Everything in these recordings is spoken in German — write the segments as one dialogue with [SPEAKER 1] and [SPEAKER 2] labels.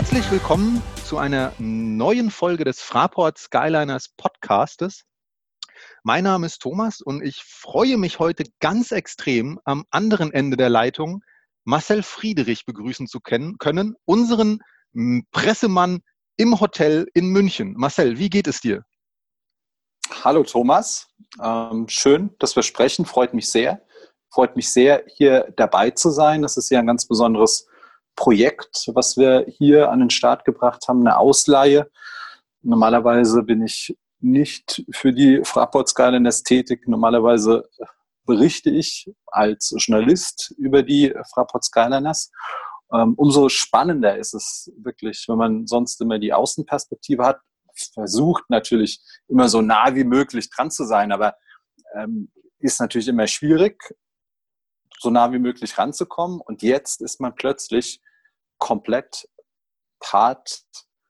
[SPEAKER 1] Herzlich willkommen zu einer neuen Folge des Fraport Skyliners Podcastes. Mein Name ist Thomas und ich freue mich heute ganz extrem am anderen Ende der Leitung Marcel Friedrich begrüßen zu können, unseren Pressemann im Hotel in München. Marcel, wie geht es dir?
[SPEAKER 2] Hallo Thomas, ähm, schön, dass wir sprechen, freut mich sehr. Freut mich sehr, hier dabei zu sein. Das ist ja ein ganz besonderes Projekt, was wir hier an den Start gebracht haben, eine Ausleihe. Normalerweise bin ich nicht für die Fraport Skyliners tätig. Normalerweise berichte ich als Journalist über die Fraport Skyliners. Ähm, umso spannender ist es wirklich, wenn man sonst immer die Außenperspektive hat, versucht natürlich immer so nah wie möglich dran zu sein, aber ähm, ist natürlich immer schwierig, so nah wie möglich ranzukommen. Und jetzt ist man plötzlich komplett Part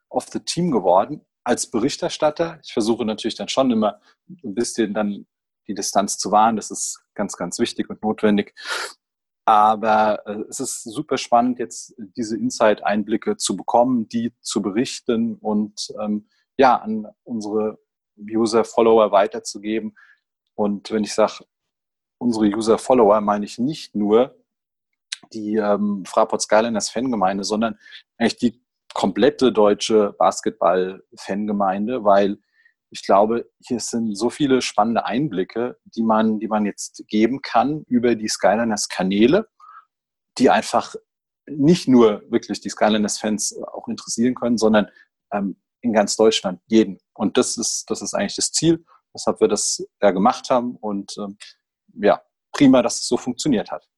[SPEAKER 2] of the Team geworden als Berichterstatter. Ich versuche natürlich dann schon immer ein bisschen dann die Distanz zu wahren. Das ist ganz, ganz wichtig und notwendig. Aber äh, es ist super spannend, jetzt diese Insight-Einblicke zu bekommen, die zu berichten und ähm, ja, an unsere User, Follower weiterzugeben. Und wenn ich sage, unsere User, Follower, meine ich nicht nur die ähm, Fraport Skyliners Fangemeinde, sondern eigentlich die komplette deutsche Basketball-Fangemeinde, weil ich glaube, hier sind so viele spannende Einblicke, die man, die man jetzt geben kann über die Skyliners Kanäle, die einfach nicht nur wirklich die Skyliners Fans auch interessieren können, sondern ähm, in ganz Deutschland jeden. Und das ist, das ist eigentlich das Ziel, weshalb wir das ja gemacht haben. Und ähm, ja, prima, dass es so funktioniert hat.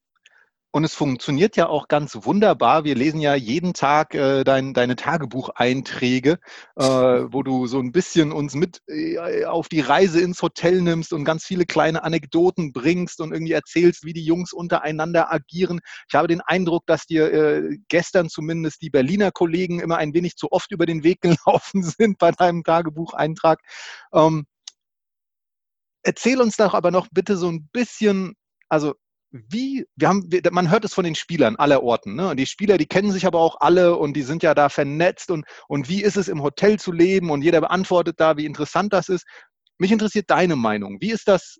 [SPEAKER 1] Und es funktioniert ja auch ganz wunderbar. Wir lesen ja jeden Tag äh, dein, deine Tagebucheinträge, äh, wo du so ein bisschen uns mit äh, auf die Reise ins Hotel nimmst und ganz viele kleine Anekdoten bringst und irgendwie erzählst, wie die Jungs untereinander agieren. Ich habe den Eindruck, dass dir äh, gestern zumindest die Berliner Kollegen immer ein wenig zu oft über den Weg gelaufen sind bei deinem Tagebucheintrag. Ähm, erzähl uns doch aber noch bitte so ein bisschen, also wie, wir haben, man hört es von den Spielern aller Orten. Ne? Die Spieler, die kennen sich aber auch alle und die sind ja da vernetzt und, und wie ist es im Hotel zu leben und jeder beantwortet da, wie interessant das ist. Mich interessiert deine Meinung. Wie ist das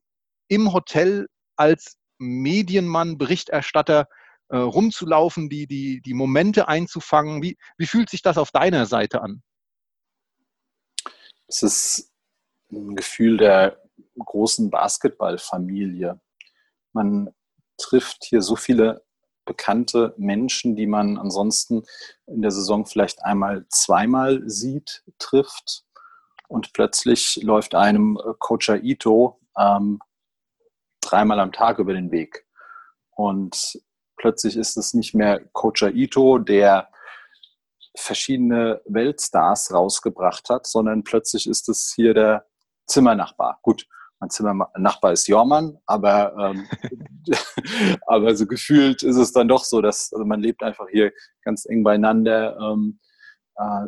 [SPEAKER 1] im Hotel als Medienmann, Berichterstatter äh, rumzulaufen, die, die, die Momente einzufangen? Wie, wie fühlt sich das auf deiner Seite an?
[SPEAKER 2] Es ist ein Gefühl der großen Basketballfamilie. Man trifft hier so viele bekannte Menschen, die man ansonsten in der Saison vielleicht einmal, zweimal sieht, trifft. Und plötzlich läuft einem äh, Coach Ito ähm, dreimal am Tag über den Weg. Und plötzlich ist es nicht mehr Coach Ito, der verschiedene Weltstars rausgebracht hat, sondern plötzlich ist es hier der Zimmernachbar. Gut, mein Zimmernachbar ist Jormann, aber, ähm, aber so gefühlt ist es dann doch so, dass also man lebt einfach hier ganz eng beieinander. Ähm, äh,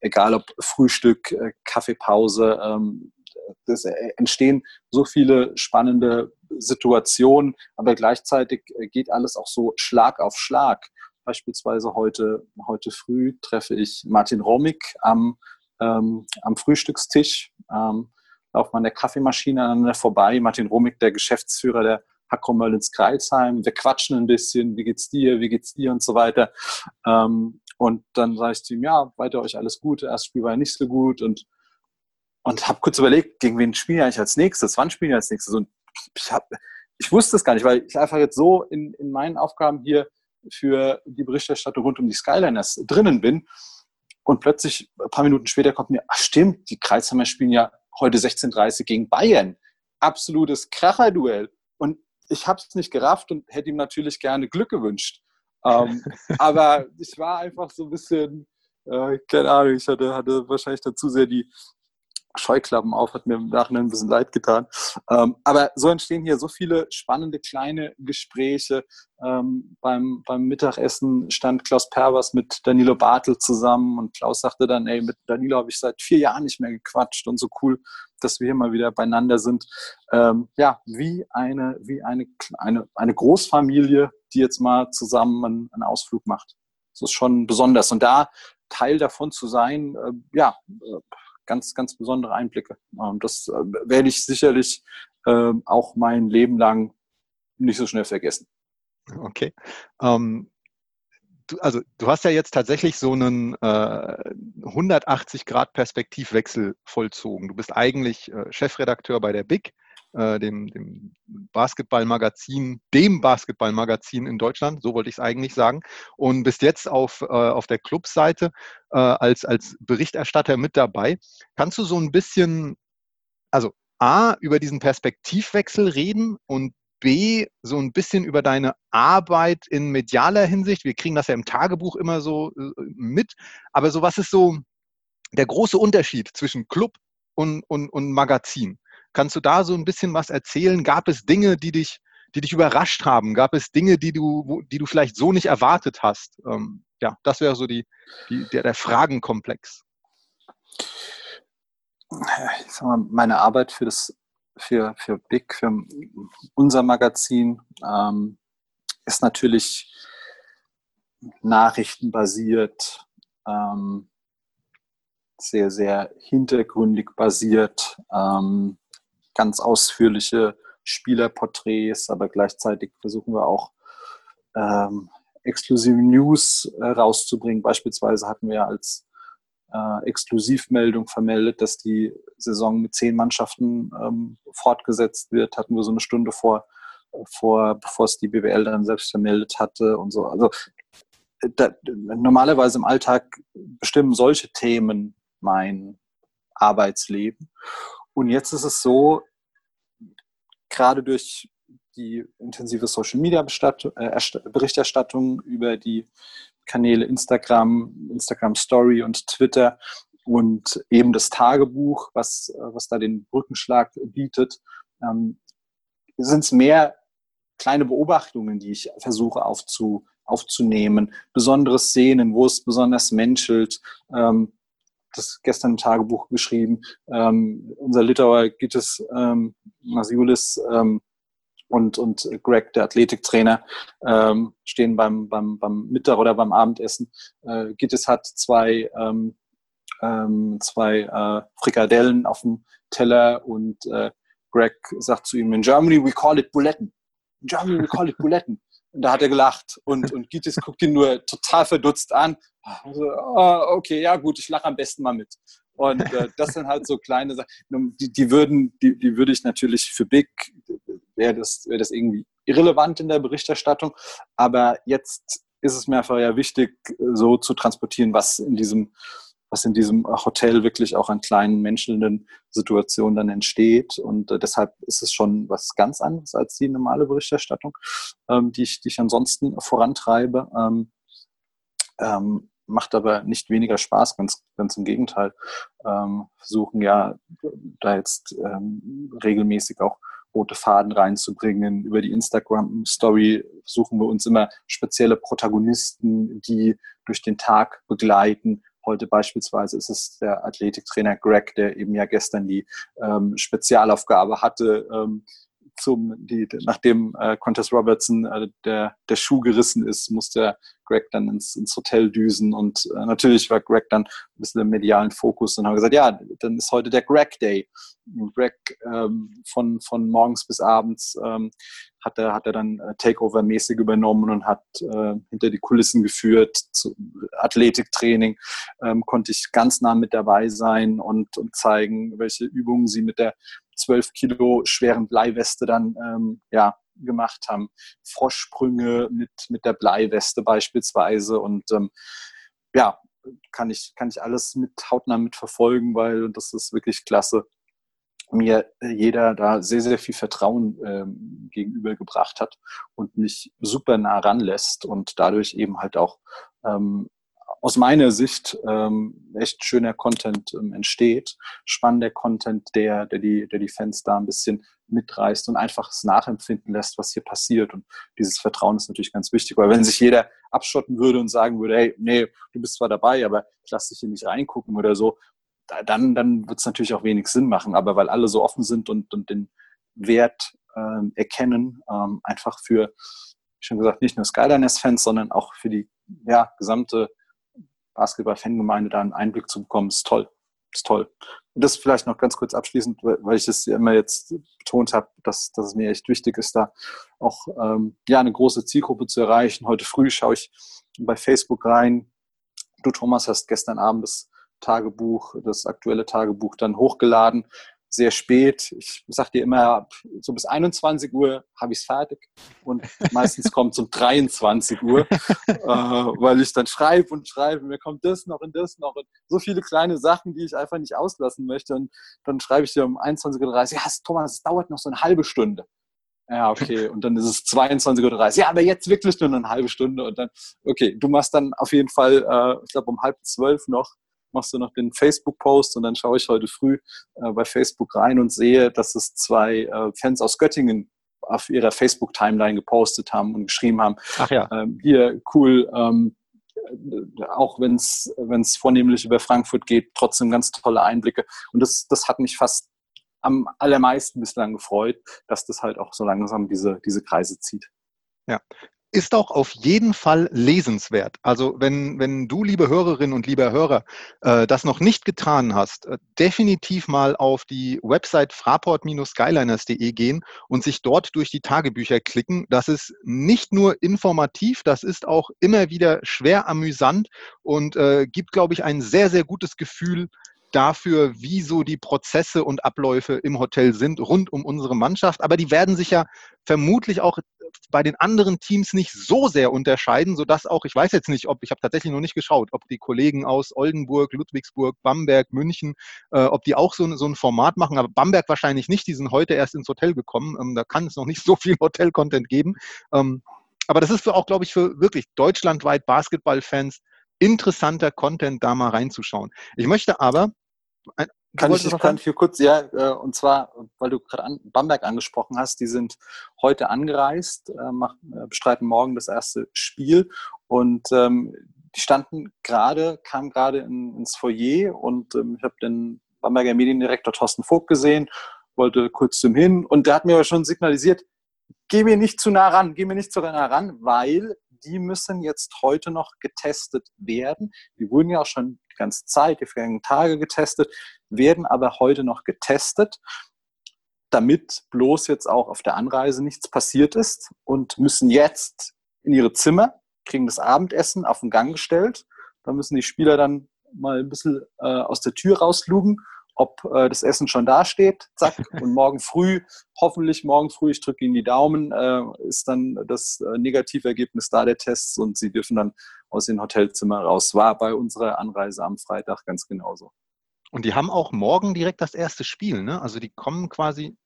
[SPEAKER 2] egal ob Frühstück, äh, Kaffeepause, ähm, es entstehen so viele spannende Situationen, aber gleichzeitig geht alles auch so Schlag auf Schlag. Beispielsweise heute, heute früh treffe ich Martin Romig am, ähm, am Frühstückstisch. Ähm, laufen an der Kaffeemaschine aneinander vorbei. Martin Romig, der Geschäftsführer der Hakro Möllins Kreisheim. Wir quatschen ein bisschen, wie geht's dir, wie geht's dir und so weiter. Ähm, und dann sage ich zu ihm, ja, weiter euch alles gut. Das erste Spiel war ja nicht so gut und, und habe kurz überlegt, gegen wen spielen eigentlich als nächstes? Wann spielen wir als nächstes? Und ich, hab, ich wusste es gar nicht, weil ich einfach jetzt so in, in meinen Aufgaben hier für die Berichterstattung rund um die Skyliners drinnen bin. Und plötzlich, ein paar Minuten später, kommt mir, ach stimmt, die Kreisheimer spielen ja heute 16:30 gegen Bayern. Absolutes Kracherduell. Und ich habe es nicht gerafft und hätte ihm natürlich gerne Glück gewünscht. Ähm, aber ich war einfach so ein bisschen, äh, keine Ahnung, ich hatte, hatte wahrscheinlich dazu sehr die Scheuklappen auf, hat mir im Nachhinein ein bisschen leid getan. Ähm, aber so entstehen hier so viele spannende kleine Gespräche. Ähm, beim, beim Mittagessen stand Klaus Pervers mit Danilo Bartel zusammen und Klaus sagte dann, ey, mit Danilo habe ich seit vier Jahren nicht mehr gequatscht und so cool, dass wir hier mal wieder beieinander sind. Ähm, ja, wie eine, wie eine, eine, eine Großfamilie, die jetzt mal zusammen einen, einen Ausflug macht. Das ist schon besonders. Und da Teil davon zu sein, äh, ja, äh, ganz, ganz besondere Einblicke. Ähm, das äh, werde ich sicherlich ähm, auch mein Leben lang nicht so schnell vergessen.
[SPEAKER 1] Okay. Ähm, du, also du hast ja jetzt tatsächlich so einen äh, 180 Grad Perspektivwechsel vollzogen. Du bist eigentlich äh, Chefredakteur bei der Big, äh, dem, dem Basketballmagazin, dem Basketballmagazin in Deutschland, so wollte ich es eigentlich sagen, und bist jetzt auf, äh, auf der Clubseite äh, als, als Berichterstatter mit dabei. Kannst du so ein bisschen, also A, über diesen Perspektivwechsel reden und B, so ein bisschen über deine Arbeit in medialer Hinsicht. Wir kriegen das ja im Tagebuch immer so äh, mit. Aber so, was ist so der große Unterschied zwischen Club und, und, und Magazin? Kannst du da so ein bisschen was erzählen? Gab es Dinge, die dich, die dich überrascht haben? Gab es Dinge, die du, die du vielleicht so nicht erwartet hast? Ähm, ja, das wäre so die, die, der, der Fragenkomplex.
[SPEAKER 2] Ich sag mal, meine Arbeit für das für, für Big, für unser Magazin, ähm, ist natürlich nachrichtenbasiert, ähm, sehr, sehr hintergründig basiert, ähm, ganz ausführliche Spielerporträts, aber gleichzeitig versuchen wir auch ähm, exklusive News äh, rauszubringen. Beispielsweise hatten wir als äh, Exklusivmeldung vermeldet, dass die Saison mit zehn Mannschaften ähm, fortgesetzt wird. Hatten wir so eine Stunde vor, vor, bevor es die BWL dann selbst vermeldet hatte und so. Also da, normalerweise im Alltag bestimmen solche Themen mein Arbeitsleben. Und jetzt ist es so, gerade durch die intensive Social Media äh, Berichterstattung über die Kanäle Instagram, Instagram Story und Twitter und eben das Tagebuch, was, was da den Brückenschlag bietet, ähm, sind es mehr kleine Beobachtungen, die ich versuche aufzu, aufzunehmen, besondere Szenen, wo es besonders menschelt. Ähm, das gestern im Tagebuch geschrieben. Ähm, unser Litauer Gittes ähm, Masiulis ähm, und, und Greg, der Athletiktrainer, ähm, stehen beim, beim, beim Mittag oder beim Abendessen. Äh, Gittes hat zwei, ähm, ähm, zwei äh, Frikadellen auf dem Teller und äh, Greg sagt zu ihm, in Germany we call it Buletten. In Germany we call it Buletten. Und da hat er gelacht und, und Gittes guckt ihn nur total verdutzt an. Also, oh, okay, ja gut, ich lache am besten mal mit. Und äh, das sind halt so kleine Sachen. Die, die würden, die, die würde ich natürlich für Big wäre das, wäre das irgendwie irrelevant in der Berichterstattung. Aber jetzt ist es mir einfach ja wichtig, so zu transportieren, was in diesem, was in diesem Hotel wirklich auch an kleinen menschelnden Situationen dann entsteht. Und äh, deshalb ist es schon was ganz anderes als die normale Berichterstattung, ähm, die, ich, die ich ansonsten vorantreibe. Ähm, ähm, macht aber nicht weniger Spaß, ganz, ganz im Gegenteil. Ähm, versuchen ja da jetzt ähm, regelmäßig auch rote Faden reinzubringen. Über die Instagram-Story suchen wir uns immer spezielle Protagonisten, die durch den Tag begleiten. Heute beispielsweise ist es der Athletiktrainer Greg, der eben ja gestern die ähm, Spezialaufgabe hatte, ähm, zum, die, nachdem äh, Qantas Robertson äh, der, der Schuh gerissen ist, musste Greg dann ins, ins Hotel düsen und äh, natürlich war Greg dann ein bisschen im medialen Fokus und haben gesagt, ja, dann ist heute der Greg Day. Und Greg ähm, von, von morgens bis abends ähm, hat er, hat er dann äh, Takeover-mäßig übernommen und hat äh, hinter die Kulissen geführt. Zu Athletiktraining ähm, konnte ich ganz nah mit dabei sein und, und zeigen, welche Übungen sie mit der 12 Kilo schweren Bleiweste dann ähm, ja, gemacht haben. Froschsprünge mit, mit der Bleiweste beispielsweise. Und ähm, ja, kann ich, kann ich alles mit hautnah mitverfolgen, weil das ist wirklich klasse mir jeder da sehr, sehr viel Vertrauen ähm, gegenübergebracht hat und mich super nah ranlässt und dadurch eben halt auch ähm, aus meiner Sicht ähm, echt schöner Content ähm, entsteht, spannender Content, der, der, die, der die Fans da ein bisschen mitreißt und einfach es nachempfinden lässt, was hier passiert. Und dieses Vertrauen ist natürlich ganz wichtig, weil wenn sich jeder abschotten würde und sagen würde, hey, nee, du bist zwar dabei, aber ich lasse dich hier nicht reingucken oder so, dann, dann wird es natürlich auch wenig Sinn machen. Aber weil alle so offen sind und, und den Wert ähm, erkennen, ähm, einfach für, wie schon gesagt, nicht nur Skyliners-Fans, sondern auch für die ja, gesamte Basketball-Fangemeinde da einen Einblick zu bekommen, ist toll. Ist toll. Und das vielleicht noch ganz kurz abschließend, weil ich es ja immer jetzt betont habe, dass, dass es mir echt wichtig ist, da auch ähm, ja, eine große Zielgruppe zu erreichen. Heute früh schaue ich bei Facebook rein. Du, Thomas, hast gestern Abend das Tagebuch, das aktuelle Tagebuch dann hochgeladen sehr spät. Ich sage dir immer, so bis 21 Uhr habe ich es fertig und meistens kommt es um 23 Uhr, äh, weil ich dann schreibe und schreibe, mir kommt das noch und das noch und so viele kleine Sachen, die ich einfach nicht auslassen möchte und dann schreibe ich dir um 21.30 Uhr, ja Thomas, es dauert noch so eine halbe Stunde. Ja, okay. Und dann ist es 22.30 Uhr. Ja, aber jetzt wirklich nur eine halbe Stunde. Und dann, okay, du machst dann auf jeden Fall, äh, ich glaube, um halb zwölf noch machst du noch den Facebook-Post und dann schaue ich heute früh äh, bei Facebook rein und sehe, dass es zwei äh, Fans aus Göttingen auf ihrer Facebook-Timeline gepostet haben und geschrieben haben,
[SPEAKER 1] Ach ja.
[SPEAKER 2] Ähm, hier cool, ähm, auch wenn es vornehmlich über Frankfurt geht, trotzdem ganz tolle Einblicke. Und das, das hat mich fast am allermeisten bislang gefreut, dass das halt auch so langsam diese, diese Kreise zieht.
[SPEAKER 1] Ja, ist auch auf jeden Fall lesenswert. Also wenn, wenn du, liebe Hörerinnen und lieber Hörer, äh, das noch nicht getan hast, äh, definitiv mal auf die Website fraport-skyliners.de gehen und sich dort durch die Tagebücher klicken. Das ist nicht nur informativ, das ist auch immer wieder schwer amüsant und äh, gibt, glaube ich, ein sehr, sehr gutes Gefühl dafür, wie so die Prozesse und Abläufe im Hotel sind rund um unsere Mannschaft. Aber die werden sich ja vermutlich auch bei den anderen Teams nicht so sehr unterscheiden, sodass auch, ich weiß jetzt nicht, ob, ich habe tatsächlich noch nicht geschaut, ob die Kollegen aus Oldenburg, Ludwigsburg, Bamberg, München, äh, ob die auch so, so ein Format machen, aber Bamberg wahrscheinlich nicht, die sind heute erst ins Hotel gekommen, ähm, da kann es noch nicht so viel Hotel-Content geben. Ähm, aber das ist für auch, glaube ich, für wirklich deutschlandweit Basketball-Fans interessanter Content, da mal reinzuschauen. Ich möchte aber
[SPEAKER 2] kann ich, ich kann für kurz, ja, äh, und zwar, weil du gerade an, Bamberg angesprochen hast, die sind heute angereist, äh, machen, äh, bestreiten morgen das erste Spiel. Und ähm, die standen gerade, kamen gerade in, ins Foyer und ähm, ich habe den Bamberger Mediendirektor Thorsten Vogt gesehen, wollte kurz zum hin und der hat mir aber schon signalisiert, geh mir nicht zu nah ran, geh mir nicht zu nah ran, weil die müssen jetzt heute noch getestet werden. Die wurden ja auch schon die ganze Zeit, die vergangenen Tage getestet, werden aber heute noch getestet, damit bloß jetzt auch auf der Anreise nichts passiert ist und müssen jetzt in ihre Zimmer, kriegen das Abendessen auf den Gang gestellt. Da müssen die Spieler dann mal ein bisschen äh, aus der Tür rauslugen ob äh, das Essen schon dasteht, zack, und morgen früh, hoffentlich morgen früh, ich drücke Ihnen die Daumen, äh, ist dann das äh, Negativergebnis da der Tests und Sie dürfen dann aus dem Hotelzimmer raus. War bei unserer Anreise am Freitag ganz genauso.
[SPEAKER 1] Und die haben auch morgen direkt das erste Spiel, ne? Also die kommen quasi,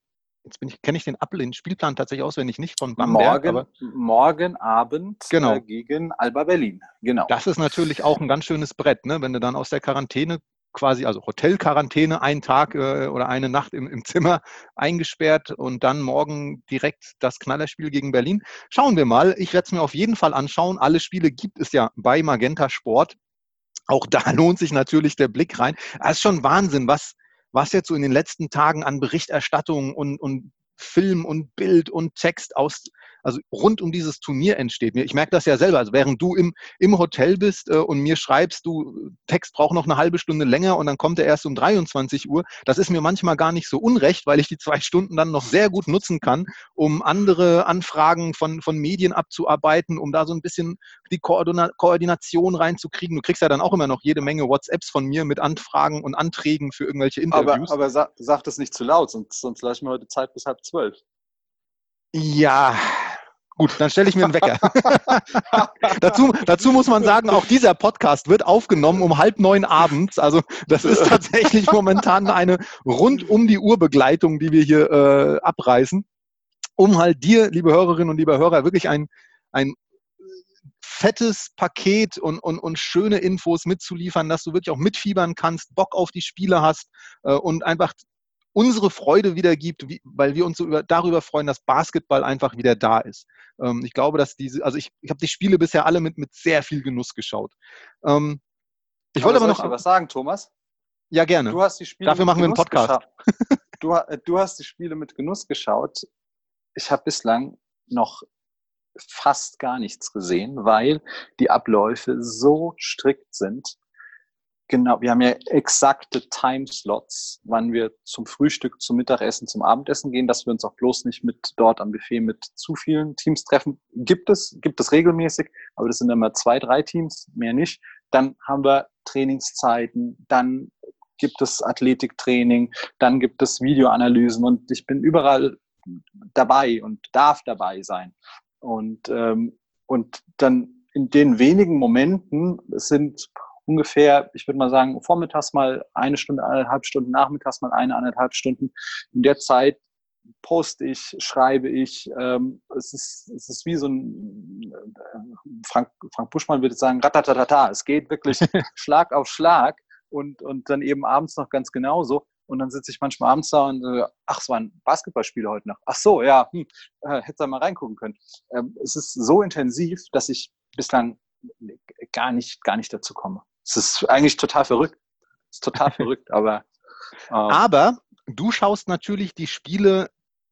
[SPEAKER 1] jetzt bin ich, kenne ich den Apple, den Spielplan tatsächlich auswendig nicht von Bamberg.
[SPEAKER 2] Morgen, morgen Abend
[SPEAKER 1] genau.
[SPEAKER 2] Äh, gegen Alba Berlin.
[SPEAKER 1] Genau. Das ist natürlich auch ein ganz schönes Brett, ne? Wenn du dann aus der Quarantäne quasi, also Hotelquarantäne, einen Tag äh, oder eine Nacht im, im, Zimmer eingesperrt und dann morgen direkt das Knallerspiel gegen Berlin. Schauen wir mal. Ich werde es mir auf jeden Fall anschauen. Alle Spiele gibt es ja bei Magenta Sport. Auch da lohnt sich natürlich der Blick rein. Es ist schon Wahnsinn, was, was jetzt so in den letzten Tagen an Berichterstattung und, und Film und Bild und Text aus, also rund um dieses Turnier entsteht. Ich merke das ja selber. Also während du im, im Hotel bist äh, und mir schreibst, du, Text braucht noch eine halbe Stunde länger und dann kommt er erst um 23 Uhr. Das ist mir manchmal gar nicht so unrecht, weil ich die zwei Stunden dann noch sehr gut nutzen kann, um andere Anfragen von, von Medien abzuarbeiten, um da so ein bisschen die Koordina Koordination reinzukriegen. Du kriegst ja dann auch immer noch jede Menge WhatsApps von mir mit Anfragen und Anträgen für irgendwelche Interviews.
[SPEAKER 2] Aber, aber sag, sag das nicht zu laut, sonst, sonst lassen wir heute Zeit bis halb zwölf.
[SPEAKER 1] Ja, Gut, dann stelle ich mir einen Wecker. dazu, dazu muss man sagen, auch dieser Podcast wird aufgenommen um halb neun abends. Also das ist tatsächlich momentan eine rund um die Uhr Begleitung, die wir hier äh, abreißen, um halt dir, liebe Hörerinnen und liebe Hörer, wirklich ein, ein fettes Paket und, und, und schöne Infos mitzuliefern, dass du wirklich auch mitfiebern kannst, Bock auf die Spiele hast äh, und einfach unsere Freude wiedergibt, wie, weil wir uns so über, darüber freuen, dass Basketball einfach wieder da ist. Ähm, ich glaube, dass diese, also ich, ich habe die Spiele bisher alle mit, mit sehr viel Genuss geschaut. Ähm,
[SPEAKER 2] ich wollte aber noch was sagen, Thomas.
[SPEAKER 1] Ja, gerne.
[SPEAKER 2] Du hast die Spiele
[SPEAKER 1] Dafür machen wir einen Podcast.
[SPEAKER 2] du, du hast die Spiele mit Genuss geschaut. Ich habe bislang noch fast gar nichts gesehen, weil die Abläufe so strikt sind. Genau, wir haben ja exakte Timeslots, wann wir zum Frühstück, zum Mittagessen, zum Abendessen gehen, dass wir uns auch bloß nicht mit dort am Buffet mit zu vielen Teams treffen. Gibt es, gibt es regelmäßig, aber das sind immer zwei, drei Teams, mehr nicht. Dann haben wir Trainingszeiten, dann gibt es Athletiktraining, dann gibt es Videoanalysen und ich bin überall dabei und darf dabei sein. Und, ähm, und dann in den wenigen Momenten sind ungefähr, ich würde mal sagen, vormittags mal eine Stunde, eineinhalb Stunden, nachmittags mal eine, eineinhalb Stunden. In der Zeit poste ich, schreibe ich. Ähm, es, ist, es ist wie so ein, äh, Frank, Frank Buschmann würde sagen, ratatatata. Es geht wirklich Schlag auf Schlag und, und dann eben abends noch ganz genauso. Und dann sitze ich manchmal abends da und äh, ach, es war ein Basketballspiel heute noch. Ach so, ja, hm, äh, hätte da mal reingucken können. Ähm, es ist so intensiv, dass ich bislang gar nicht, gar nicht dazu komme. Es ist eigentlich total verrückt. Es ist total verrückt, aber.
[SPEAKER 1] Ähm, aber du schaust natürlich die Spiele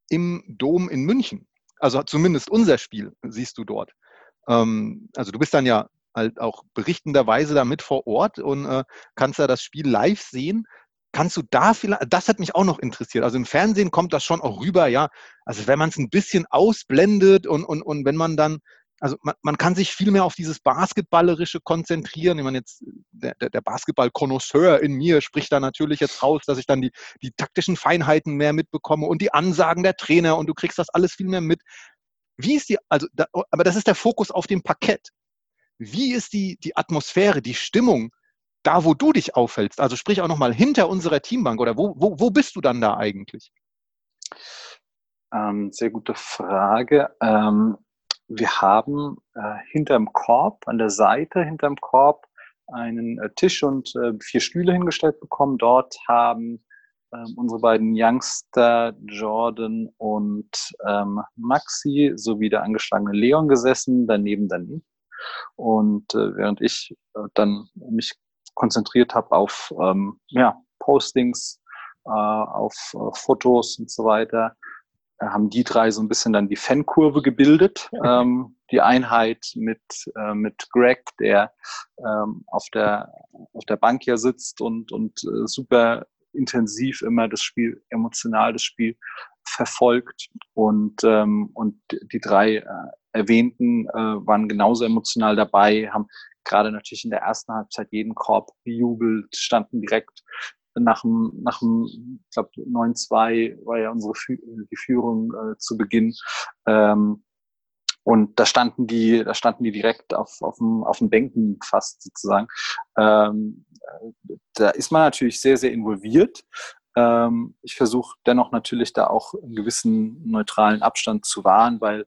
[SPEAKER 1] im Dom in München. Also zumindest unser Spiel siehst du dort. Ähm, also du bist dann ja halt auch berichtenderweise da mit vor Ort und äh, kannst da das Spiel live sehen. Kannst du da vielleicht, das hat mich auch noch interessiert. Also im Fernsehen kommt das schon auch rüber, ja. Also wenn man es ein bisschen ausblendet und, und, und wenn man dann, also man, man kann sich viel mehr auf dieses Basketballerische konzentrieren. Ich meine, jetzt der, der Basketball-Konnoisseur in mir spricht da natürlich jetzt raus, dass ich dann die, die taktischen Feinheiten mehr mitbekomme und die Ansagen der Trainer und du kriegst das alles viel mehr mit. Wie ist die, also, da, aber das ist der Fokus auf dem Parkett. Wie ist die, die Atmosphäre, die Stimmung da, wo du dich aufhältst, also sprich auch nochmal hinter unserer Teambank oder wo, wo, wo bist du dann da eigentlich?
[SPEAKER 2] Ähm, sehr gute Frage. Ähm, wir haben äh, hinterm Korb, an der Seite hinterm Korb, einen äh, Tisch und äh, vier Stühle hingestellt bekommen. Dort haben ähm, unsere beiden Youngster, Jordan und ähm, Maxi, sowie der angeschlagene Leon gesessen, daneben dann ich. Und äh, während ich äh, dann mich konzentriert habe auf ähm, ja, Postings, äh, auf äh, Fotos und so weiter, haben die drei so ein bisschen dann die Fankurve gebildet. Ähm, die Einheit mit, äh, mit Greg, der ähm, auf, der, auf der Bank hier sitzt und, und äh, super intensiv immer das Spiel, emotional das Spiel verfolgt. Und, ähm, und die drei äh, Erwähnten äh, waren genauso emotional dabei, haben gerade natürlich in der ersten Halbzeit jeden Korb bejubelt, standen direkt nach dem, nach dem ich glaube, 9-2 war ja unsere Fü die Führung äh, zu Beginn. Ähm, und da standen die, da standen die direkt auf, auf, dem, auf dem Bänken fast sozusagen. Ähm, da ist man natürlich sehr, sehr involviert. Ähm, ich versuche dennoch natürlich da auch einen gewissen neutralen Abstand zu wahren, weil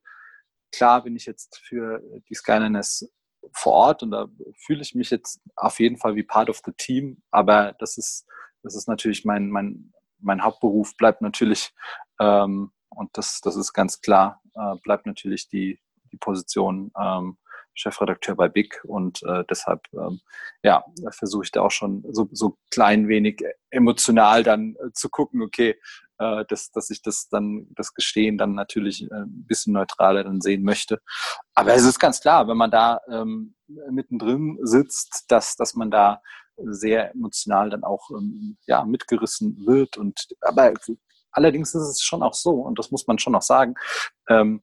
[SPEAKER 2] klar bin ich jetzt für die Skyliners vor Ort und da fühle ich mich jetzt auf jeden Fall wie Part of the Team, aber das ist, das ist natürlich mein, mein, mein Hauptberuf bleibt natürlich, ähm, und das, das ist ganz klar, äh, bleibt natürlich die, die Position ähm, Chefredakteur bei Big und äh, deshalb ähm, ja, versuche ich da auch schon so, so klein wenig emotional dann äh, zu gucken, okay, äh, dass, dass ich das dann, das Gestehen dann natürlich äh, ein bisschen neutraler dann sehen möchte. Aber es ist ganz klar, wenn man da ähm, mittendrin sitzt, dass, dass man da sehr emotional dann auch ähm, ja, mitgerissen wird. Und aber allerdings ist es schon auch so, und das muss man schon auch sagen, ähm,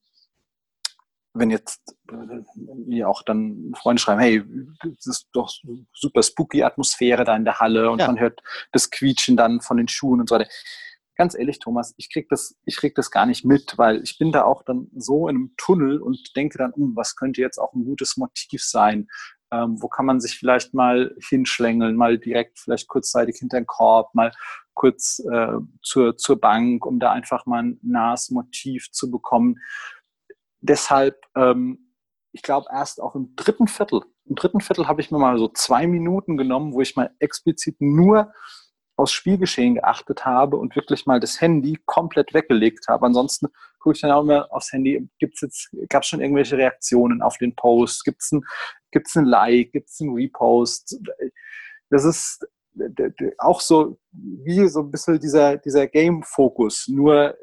[SPEAKER 2] wenn jetzt mir äh, auch dann Freunde schreiben, hey, das ist doch super spooky Atmosphäre da in der Halle und ja. man hört das Quietschen dann von den Schuhen und so weiter. Ganz ehrlich, Thomas, ich krieg das, ich krieg das gar nicht mit, weil ich bin da auch dann so in einem Tunnel und denke dann, hm, was könnte jetzt auch ein gutes Motiv sein? Ähm, wo kann man sich vielleicht mal hinschlängeln, mal direkt vielleicht kurzzeitig hinter den Korb, mal kurz äh, zur, zur Bank, um da einfach mal ein nahes Motiv zu bekommen deshalb, ähm, ich glaube, erst auch im dritten Viertel, im dritten Viertel habe ich mir mal so zwei Minuten genommen, wo ich mal explizit nur aufs Spielgeschehen geachtet habe und wirklich mal das Handy komplett weggelegt habe. Ansonsten gucke ich dann auch immer aufs Handy, gibt's jetzt, gab es schon irgendwelche Reaktionen auf den Post? Gibt es ein, gibt's ein Like? Gibt es ein Repost? Das ist auch so wie so ein bisschen dieser, dieser Game-Fokus. Nur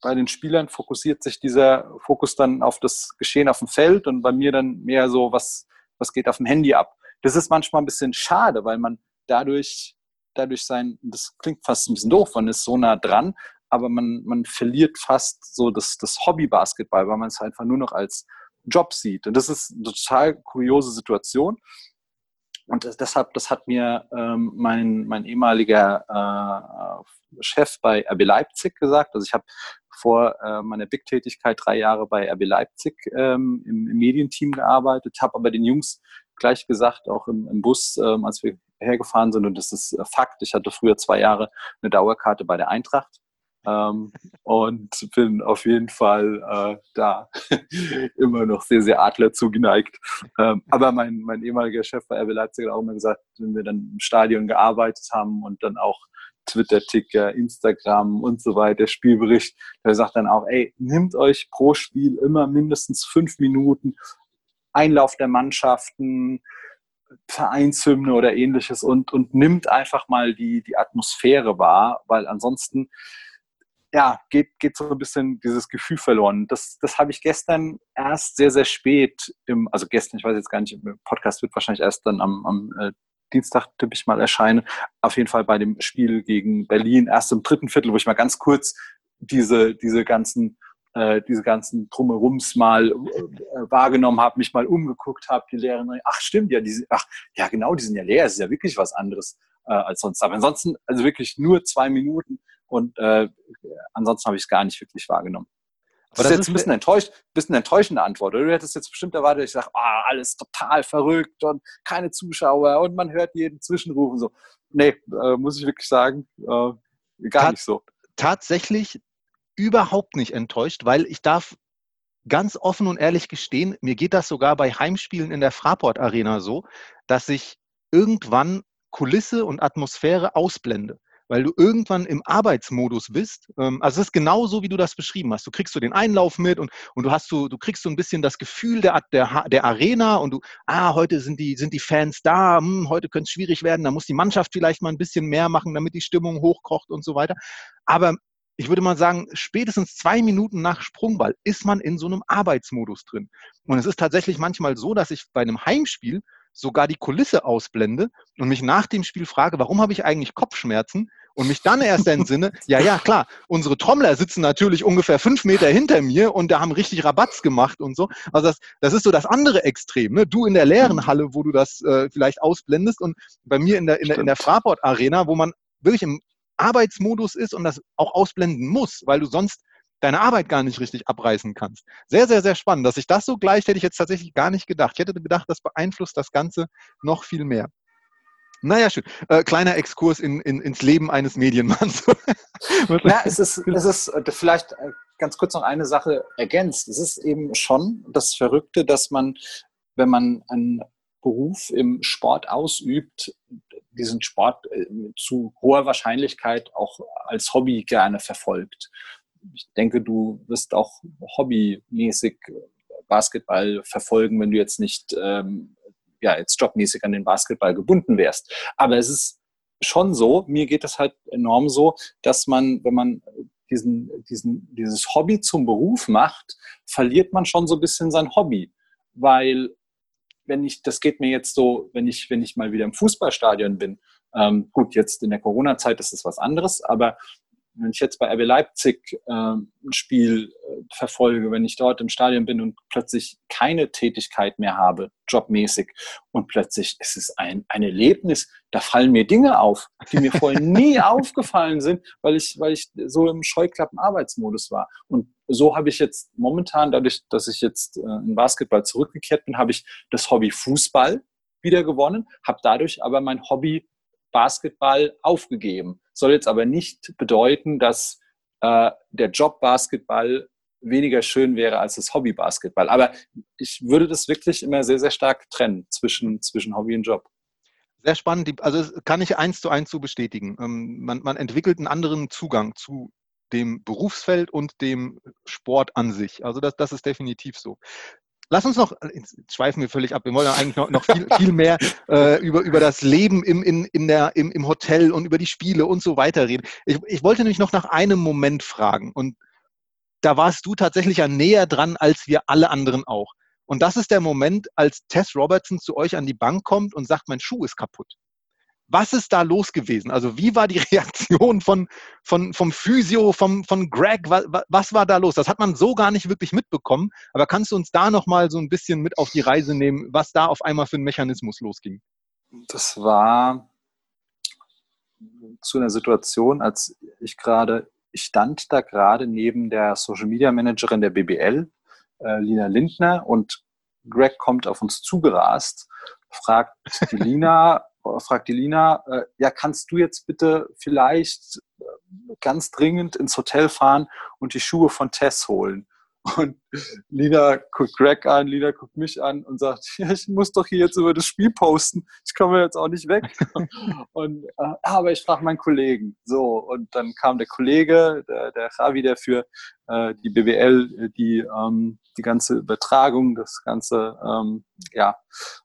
[SPEAKER 2] bei den Spielern fokussiert sich dieser Fokus dann auf das Geschehen auf dem Feld und bei mir dann mehr so, was, was geht auf dem Handy ab. Das ist manchmal ein bisschen schade, weil man dadurch, dadurch sein, das klingt fast ein bisschen doof, man ist so nah dran, aber man, man verliert fast so das, das Hobby-Basketball, weil man es einfach nur noch als Job sieht. Und das ist eine total kuriose Situation. Und deshalb, das hat mir ähm, mein, mein ehemaliger äh, Chef bei RB Leipzig gesagt. Also ich habe vor äh, meiner Big-Tätigkeit drei Jahre bei RB Leipzig ähm, im, im, Medienteam gearbeitet, habe aber den Jungs gleich gesagt, auch im, im Bus, ähm, als wir hergefahren sind, und das ist äh, Fakt, ich hatte früher zwei Jahre eine Dauerkarte bei der Eintracht ähm, und bin auf jeden Fall äh, da immer noch sehr, sehr Adler zugeneigt. Ähm, aber mein, mein ehemaliger Chef bei RB Leipzig hat auch immer gesagt, wenn wir dann im Stadion gearbeitet haben und dann auch Twitter-Ticker, Instagram und so weiter, Spielbericht, der sagt dann auch, ey, nimmt euch pro Spiel immer mindestens fünf Minuten Einlauf der Mannschaften, Vereinshymne oder ähnliches und, und nimmt einfach mal die, die Atmosphäre wahr, weil ansonsten ja, geht, geht so ein bisschen dieses Gefühl verloren. Das, das habe ich gestern erst sehr, sehr spät im, also gestern, ich weiß jetzt gar nicht, im Podcast wird wahrscheinlich erst dann am, am äh, Dienstag tippe ich mal erscheinen. Auf jeden Fall bei dem Spiel gegen Berlin, erst im dritten Viertel, wo ich mal ganz kurz diese, diese ganzen äh, diese ganzen Drumherums mal äh, wahrgenommen habe, mich mal umgeguckt habe, die Lehrerin, ach stimmt, ja, die, ach, ja genau, die sind ja leer, es ist ja wirklich was anderes äh, als sonst. Aber ansonsten, also wirklich nur zwei Minuten und äh, ansonsten habe ich es gar nicht wirklich wahrgenommen. Aber das, das ist jetzt ein bisschen, enttäuscht, bisschen enttäuschende Antwort. Oder du hättest jetzt bestimmt erwartet, ich sage, oh, alles total verrückt und keine Zuschauer und man hört jeden Zwischenrufen so. Nee, äh, muss ich wirklich sagen, äh, gar Tat, nicht so.
[SPEAKER 1] Tatsächlich überhaupt nicht enttäuscht, weil ich darf ganz offen und ehrlich gestehen, mir geht das sogar bei Heimspielen in der Fraport Arena so, dass ich irgendwann Kulisse und Atmosphäre ausblende weil du irgendwann im Arbeitsmodus bist. Ähm, also es ist genauso, wie du das beschrieben hast. Du kriegst so den Einlauf mit und, und du hast so, du kriegst so ein bisschen das Gefühl der, der, der Arena und du, ah, heute sind die, sind die Fans da, hm, heute könnte es schwierig werden, da muss die Mannschaft vielleicht mal ein bisschen mehr machen, damit die Stimmung hochkocht und so weiter. Aber ich würde mal sagen, spätestens zwei Minuten nach Sprungball ist man in so einem Arbeitsmodus drin. Und es ist tatsächlich manchmal so, dass ich bei einem Heimspiel sogar die Kulisse ausblende und mich nach dem Spiel frage, warum habe ich eigentlich Kopfschmerzen? Und mich dann erst entsinne, ja, ja, klar, unsere Trommler sitzen natürlich ungefähr fünf Meter hinter mir und da haben richtig Rabatz gemacht und so. Also das, das ist so das andere Extrem. Ne? Du in der leeren mhm. Halle, wo du das äh, vielleicht ausblendest und bei mir in der, in der, in der Fraport Arena, wo man wirklich im Arbeitsmodus ist und das auch ausblenden muss, weil du sonst deine Arbeit gar nicht richtig abreißen kannst. Sehr, sehr, sehr spannend. Dass sich das so gleicht, hätte ich jetzt tatsächlich gar nicht gedacht. Ich hätte gedacht, das beeinflusst das Ganze noch viel mehr. Naja, schön. Äh, kleiner Exkurs in, in, ins Leben eines Medienmanns.
[SPEAKER 2] ja, es ist, es ist äh, vielleicht äh, ganz kurz noch eine Sache ergänzt. Es ist eben schon das Verrückte, dass man, wenn man einen Beruf im Sport ausübt, diesen Sport äh, zu hoher Wahrscheinlichkeit auch als Hobby gerne verfolgt ich denke, du wirst auch hobbymäßig Basketball verfolgen, wenn du jetzt nicht ähm, ja, jetzt jobmäßig an den Basketball gebunden wärst. Aber es ist schon so, mir geht es halt enorm so, dass man, wenn man diesen, diesen, dieses Hobby zum Beruf macht, verliert man schon so ein bisschen sein Hobby. Weil, wenn ich, das geht mir jetzt so, wenn ich, wenn ich mal wieder im Fußballstadion bin, ähm, gut, jetzt in der Corona-Zeit ist es was anderes, aber wenn ich jetzt bei RB Leipzig äh, ein Spiel äh, verfolge, wenn ich dort im Stadion bin und plötzlich keine Tätigkeit mehr habe, jobmäßig, und plötzlich ist es ein, ein Erlebnis, da fallen mir Dinge auf, die mir vorher nie aufgefallen sind, weil ich, weil ich so im Scheuklappen-Arbeitsmodus war. Und so habe ich jetzt momentan, dadurch, dass ich jetzt äh, in Basketball zurückgekehrt bin, habe ich das Hobby Fußball wieder gewonnen, habe dadurch aber mein Hobby Basketball aufgegeben. Soll jetzt aber nicht bedeuten, dass äh, der Job Basketball weniger schön wäre als das Hobby Basketball. Aber ich würde das wirklich immer sehr, sehr stark trennen zwischen, zwischen Hobby und Job.
[SPEAKER 1] Sehr spannend. Also kann ich eins zu eins zu bestätigen. Ähm, man, man entwickelt einen anderen Zugang zu dem Berufsfeld und dem Sport an sich. Also das, das ist definitiv so. Lass uns noch, jetzt schweifen wir völlig ab, wir wollen ja eigentlich noch, noch viel, viel mehr äh, über, über das Leben im, in, in der, im, im Hotel und über die Spiele und so weiter reden. Ich, ich wollte nämlich noch nach einem Moment fragen und da warst du tatsächlich ja näher dran als wir alle anderen auch. Und das ist der Moment, als Tess Robertson zu euch an die Bank kommt und sagt, mein Schuh ist kaputt. Was ist da los gewesen? Also wie war die Reaktion von, von, vom Physio, vom, von Greg? Was, was war da los? Das hat man so gar nicht wirklich mitbekommen. Aber kannst du uns da nochmal so ein bisschen mit auf die Reise nehmen, was da auf einmal für ein Mechanismus losging?
[SPEAKER 2] Das war zu einer Situation, als ich gerade, ich stand da gerade neben der Social Media Managerin der BBL, äh, Lina Lindner, und Greg kommt auf uns zugerast, fragt die Lina, fragt die Lina, äh, ja, kannst du jetzt bitte vielleicht äh, ganz dringend ins Hotel fahren und die Schuhe von Tess holen? Und Lina guckt Greg an, Lina guckt mich an und sagt, ja, ich muss doch hier jetzt über das Spiel posten. Ich komme jetzt auch nicht weg. und, äh, aber ich frage meinen Kollegen. So, und dann kam der Kollege, der, der Javi, der für äh, die BWL äh, die, ähm, die ganze Übertragung, das ganze ähm, ja,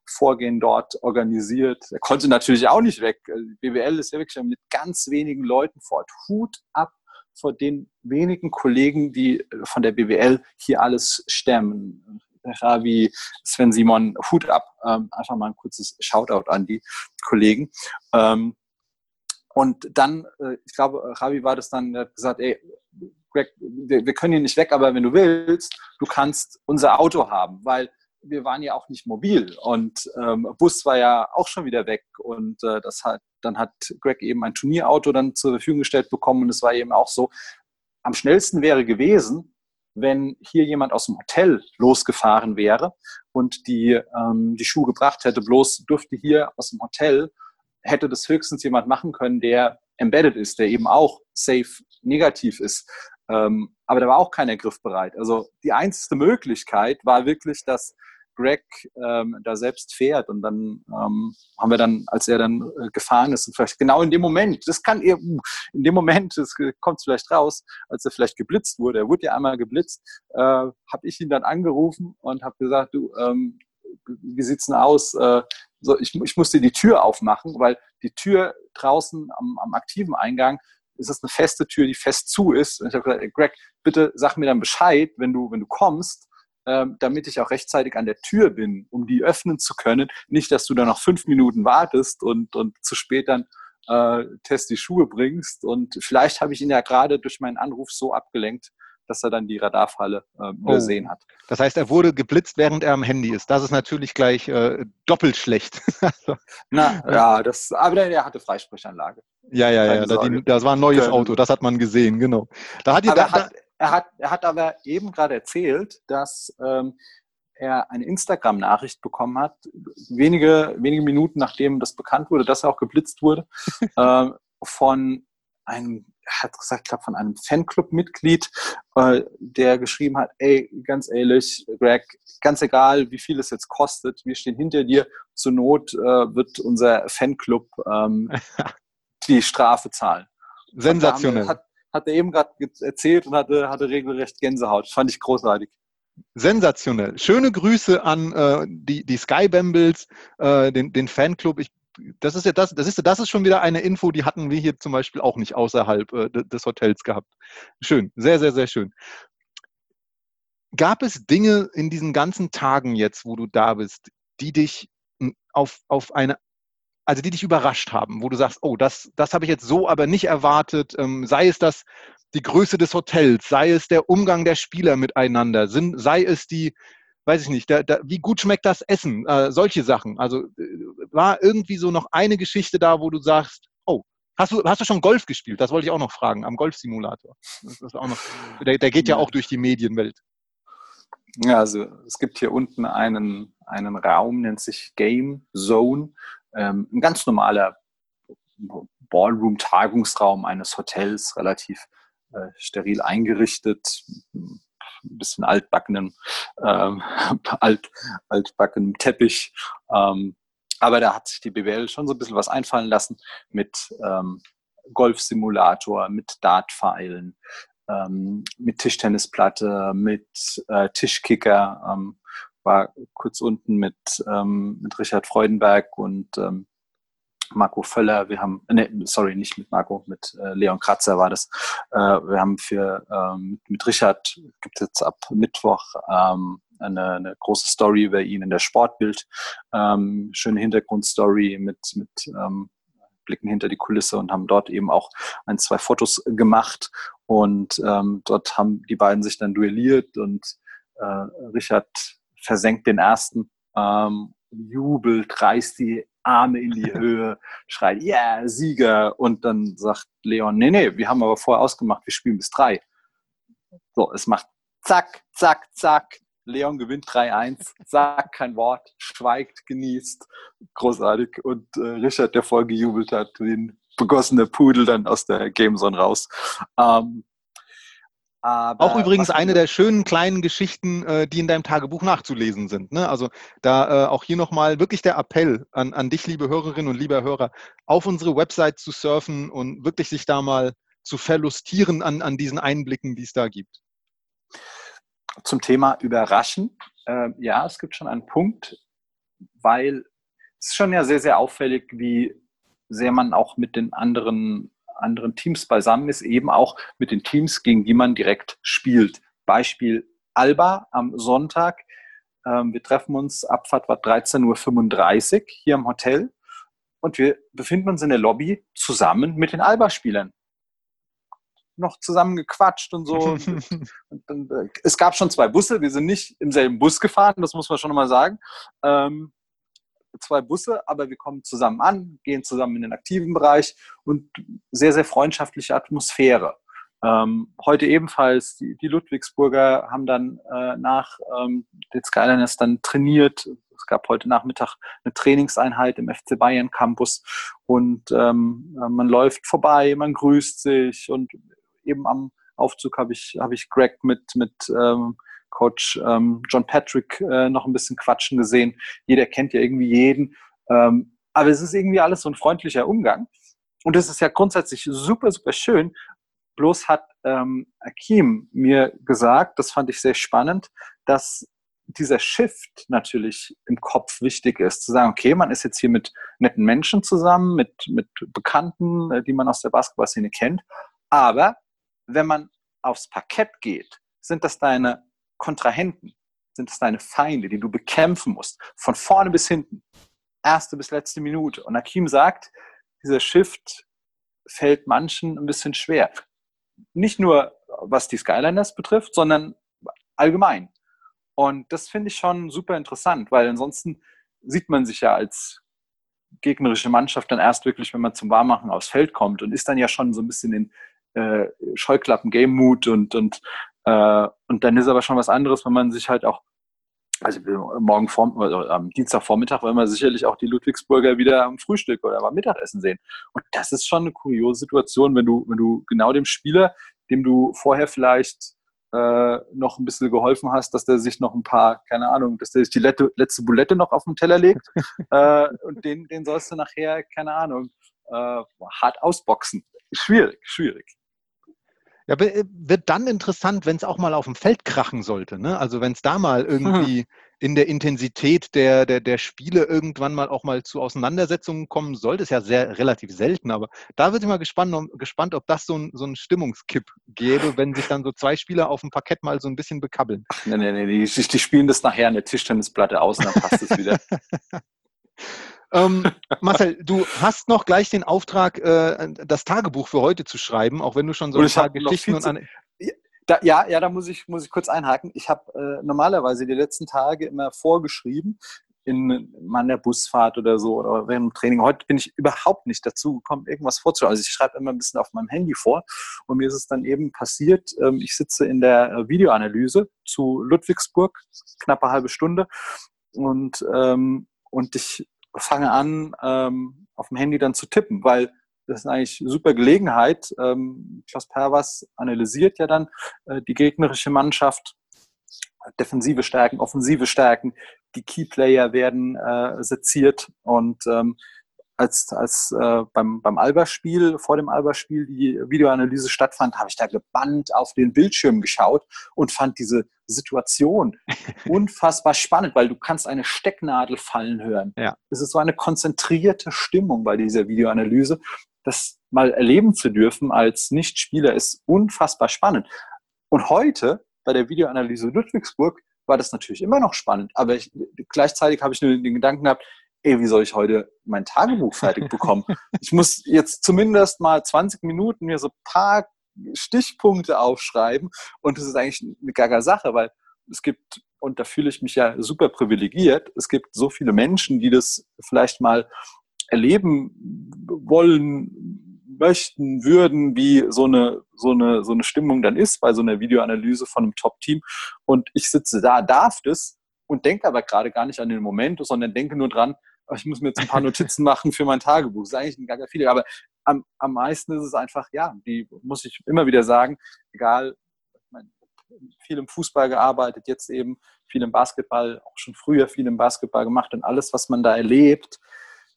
[SPEAKER 2] Vorgehen dort organisiert. Er konnte natürlich auch nicht weg. Also die BWL ist ja wirklich mit ganz wenigen Leuten fort. Hut ab vor den wenigen Kollegen, die äh, von der BWL hier alles stemmen. Ravi, Sven Simon, Hut ab. Ähm, einfach mal ein kurzes Shoutout an die Kollegen. Ähm, und dann, äh, ich glaube, Ravi war das dann, der hat gesagt, ey, Greg, wir, wir können hier nicht weg, aber wenn du willst, du kannst unser Auto haben, weil wir waren ja auch nicht mobil und ähm, Bus war ja auch schon wieder weg und äh, das hat, dann hat Greg eben ein Turnierauto dann zur Verfügung gestellt bekommen und es war eben auch so, am schnellsten wäre gewesen, wenn hier jemand aus dem Hotel losgefahren wäre und die, ähm, die Schuhe gebracht hätte, bloß durfte hier aus dem Hotel, hätte das höchstens jemand machen können, der embedded ist, der eben auch safe negativ ist. Ähm, aber da war auch keiner griffbereit. Also die einzige Möglichkeit war wirklich, dass Greg ähm, da selbst fährt. Und dann ähm, haben wir dann, als er dann äh, gefahren ist, und vielleicht genau in dem Moment, das kann er, uh, in dem Moment, das kommt vielleicht raus, als er vielleicht geblitzt wurde, er wurde ja einmal geblitzt, äh, habe ich ihn dann angerufen und habe gesagt, du, ähm, wie sieht's denn aus? Äh, so, ich, ich musste die Tür aufmachen, weil die Tür draußen am, am aktiven Eingang ist es eine feste Tür, die fest zu ist. Und ich habe gesagt, Greg, bitte sag mir dann Bescheid, wenn du, wenn du kommst, damit ich auch rechtzeitig an der Tür bin, um die öffnen zu können. Nicht, dass du dann noch fünf Minuten wartest und, und zu spät dann äh, Test die Schuhe bringst. Und vielleicht habe ich ihn ja gerade durch meinen Anruf so abgelenkt, dass er dann die Radarfalle äh, übersehen oh. hat.
[SPEAKER 1] Das heißt, er wurde geblitzt, während er am Handy ist. Das ist natürlich gleich äh, doppelt schlecht.
[SPEAKER 2] Also, Na, ja, das, aber der, hatte Freisprechanlage.
[SPEAKER 1] Ja, ja, ja. Das, das war ein neues Auto, das hat man gesehen, genau.
[SPEAKER 2] Da hat, die, da, hat, er hat, er hat aber eben gerade erzählt, dass ähm, er eine Instagram-Nachricht bekommen hat, wenige, wenige Minuten nachdem das bekannt wurde, dass er auch geblitzt wurde, äh, von einem, er hat gesagt, ich glaube, von einem Fanclub-Mitglied, äh, der geschrieben hat, ey, ganz ehrlich, Greg, ganz egal, wie viel es jetzt kostet, wir stehen hinter dir, zur Not äh, wird unser Fanclub ähm, die Strafe zahlen.
[SPEAKER 1] Sensationell.
[SPEAKER 2] Hat, hat er eben gerade erzählt und hatte, hatte regelrecht Gänsehaut. Fand ich großartig.
[SPEAKER 1] Sensationell. Schöne Grüße an äh, die, die Sky Bambles, äh, den, den Fanclub. Ich, das ist ja das, das ist, das ist schon wieder eine Info, die hatten wir hier zum Beispiel auch nicht außerhalb äh, des Hotels gehabt. Schön, sehr, sehr, sehr schön. Gab es Dinge in diesen ganzen Tagen jetzt, wo du da bist, die dich auf, auf eine also die dich überrascht haben, wo du sagst, oh, das, das habe ich jetzt so aber nicht erwartet, ähm, sei es das die Größe des Hotels, sei es der Umgang der Spieler miteinander, sind, sei es die, weiß ich nicht, der, der, wie gut schmeckt das Essen, äh, solche Sachen. Also äh, war irgendwie so noch eine Geschichte da, wo du sagst, oh, hast du, hast du schon Golf gespielt? Das wollte ich auch noch fragen, am Golfsimulator. der, der geht ja auch durch die Medienwelt.
[SPEAKER 2] Ja, also es gibt hier unten einen, einen Raum, nennt sich Game Zone ähm, ein ganz normaler Ballroom-Tagungsraum eines Hotels, relativ äh, steril eingerichtet, ein bisschen altbackenem, ähm, alt, altbackenem Teppich. Ähm, aber da hat sich die BWL schon so ein bisschen was einfallen lassen mit ähm, Golfsimulator, mit Dartpfeilen, ähm, mit Tischtennisplatte, mit äh, Tischkicker. Ähm, war kurz unten mit, ähm, mit Richard Freudenberg und ähm, Marco Völler, wir haben, ne, sorry, nicht mit Marco, mit äh, Leon Kratzer war das. Äh, wir haben für ähm, mit Richard gibt es jetzt ab Mittwoch ähm, eine, eine, große Story über ihn in der Sportbild. Ähm, schöne Hintergrundstory mit, mit ähm, Blicken hinter die Kulisse und haben dort eben auch ein, zwei Fotos gemacht. Und ähm, dort haben die beiden sich dann duelliert und äh, Richard versenkt den ersten, ähm, jubelt, reißt die Arme in die Höhe, schreit, ja, yeah, Sieger. Und dann sagt Leon, nee, nee, wir haben aber vorher ausgemacht, wir spielen bis drei. So, es macht zack, zack, zack. Leon gewinnt 3-1, sagt kein Wort, schweigt, genießt. Großartig. Und äh, Richard, der voll gejubelt hat, den begossene Pudel dann aus der Gamezone raus. Ähm,
[SPEAKER 1] aber auch übrigens eine der schönen kleinen Geschichten, äh, die in deinem Tagebuch nachzulesen sind. Ne? Also da äh, auch hier nochmal wirklich der Appell an, an dich, liebe Hörerinnen und lieber Hörer, auf unsere Website zu surfen und wirklich sich da mal zu verlustieren an, an diesen Einblicken, die es da gibt.
[SPEAKER 2] Zum Thema Überraschen. Äh, ja, es gibt schon einen Punkt, weil es ist schon ja sehr, sehr auffällig, wie sehr man auch mit den anderen anderen Teams beisammen ist, eben auch mit den Teams, gegen die man direkt spielt. Beispiel Alba am Sonntag. Ähm, wir treffen uns, Abfahrt war 13.35 Uhr hier im Hotel und wir befinden uns in der Lobby zusammen mit den Alba-Spielern. Noch zusammen gequatscht und so. und dann, äh, es gab schon zwei Busse, wir sind nicht im selben Bus gefahren, das muss man schon mal sagen. Ähm, zwei Busse, aber wir kommen zusammen an, gehen zusammen in den aktiven Bereich und sehr, sehr freundschaftliche Atmosphäre. Ähm, heute ebenfalls, die, die, Ludwigsburger haben dann äh, nach ähm, den Skyliners dann trainiert. Es gab heute Nachmittag eine Trainingseinheit im FC Bayern Campus und ähm, man läuft vorbei, man grüßt sich und eben am Aufzug habe ich, hab ich Greg mit, mit ähm, Coach ähm, John Patrick äh, noch ein bisschen quatschen gesehen. Jeder kennt ja irgendwie jeden. Ähm, aber es ist irgendwie alles so ein freundlicher Umgang. Und es ist ja grundsätzlich super, super schön. Bloß hat ähm, Akim mir gesagt, das fand ich sehr spannend, dass dieser Shift natürlich im Kopf wichtig ist, zu sagen, okay, man ist jetzt hier mit netten Menschen zusammen, mit, mit Bekannten, äh, die man aus der Basketballszene kennt, aber wenn man aufs Parkett geht, sind das deine Kontrahenten? Sind es deine Feinde, die du bekämpfen musst? Von vorne bis hinten. Erste bis letzte Minute. Und Akim sagt, dieser Shift fällt manchen ein bisschen schwer. Nicht nur was die Skyliners betrifft, sondern allgemein. Und das finde ich schon super interessant, weil ansonsten sieht man sich ja als gegnerische Mannschaft dann erst wirklich, wenn man zum Warmachen aufs Feld kommt und ist dann ja schon so ein bisschen in äh, Scheuklappen-Game-Mood und, und äh, und dann ist aber schon was anderes, wenn man sich halt auch, also morgen vor, also am Dienstagvormittag wollen wir sicherlich auch die Ludwigsburger wieder am Frühstück oder am Mittagessen sehen. Und das ist schon eine kuriose Situation, wenn du, wenn du genau dem Spieler, dem du vorher vielleicht äh, noch ein bisschen geholfen hast, dass der sich noch ein paar, keine Ahnung, dass der sich die letzte, letzte Bulette noch auf den Teller legt äh, und den, den sollst du nachher, keine Ahnung, äh, hart ausboxen. Schwierig, schwierig.
[SPEAKER 1] Ja, äh, wird dann interessant, wenn es auch mal auf dem Feld krachen sollte. Ne? Also wenn es da mal irgendwie hm. in der Intensität der, der, der Spiele irgendwann mal auch mal zu Auseinandersetzungen kommen sollte. Ist ja sehr relativ selten, aber da wird ich mal gespannt, gespannt ob das so ein, so ein Stimmungskipp gäbe, wenn sich dann so zwei Spieler auf dem Parkett mal so ein bisschen bekabbeln.
[SPEAKER 2] Nee, nee, nee, die, die spielen das nachher an der Tischtennisplatte aus und dann passt es wieder.
[SPEAKER 1] Ähm, Marcel, du hast noch gleich den Auftrag, äh, das Tagebuch für heute zu schreiben, auch wenn du schon so ein paar Geschichten und an
[SPEAKER 2] da, ja, ja, da muss ich, muss ich kurz einhaken. Ich habe äh, normalerweise die letzten Tage immer vorgeschrieben, in meiner Busfahrt oder so oder während dem Training. Heute bin ich überhaupt nicht dazu gekommen, irgendwas vorzuschreiben. Also ich schreibe immer ein bisschen auf meinem Handy vor und mir ist es dann eben passiert, ähm, ich sitze in der äh, Videoanalyse zu Ludwigsburg, knappe halbe Stunde und, ähm, und ich fange an, ähm, auf dem Handy dann zu tippen, weil das ist eigentlich eine super Gelegenheit. Ähm, Klaus Perwas analysiert ja dann äh, die gegnerische Mannschaft, defensive Stärken, offensive Stärken, die Keyplayer werden äh, seziert und ähm, als, als äh, beim, beim Alba-Spiel, vor dem Alba-Spiel die Videoanalyse stattfand, habe ich da gebannt auf den Bildschirm geschaut und fand diese Situation unfassbar spannend, weil du kannst eine Stecknadel fallen hören. Ja. Es ist so eine konzentrierte Stimmung bei dieser Videoanalyse. Das mal erleben zu dürfen als Nichtspieler ist unfassbar spannend. Und heute bei der Videoanalyse Ludwigsburg war das natürlich immer noch spannend. Aber ich, gleichzeitig habe ich nur den Gedanken gehabt, ey, wie soll ich heute mein Tagebuch fertig bekommen? ich muss jetzt zumindest mal 20 Minuten mir so ein paar Stichpunkte aufschreiben. Und das ist eigentlich eine gaga Sache, weil es gibt, und da fühle ich mich ja super privilegiert, es gibt so viele Menschen, die das vielleicht mal erleben wollen, möchten, würden, wie so eine, so eine, so eine Stimmung dann ist bei so einer Videoanalyse von einem Top-Team. Und ich sitze da, darf das und denke aber gerade gar nicht an den Moment, sondern denke nur dran, ich muss mir jetzt ein paar Notizen machen für mein Tagebuch. Das ist eigentlich ein gar viele. Aber am, am meisten ist es einfach, ja, die muss ich immer wieder sagen, egal, meine, viel im Fußball gearbeitet, jetzt eben viel im Basketball, auch schon früher viel im Basketball gemacht und alles, was man da erlebt,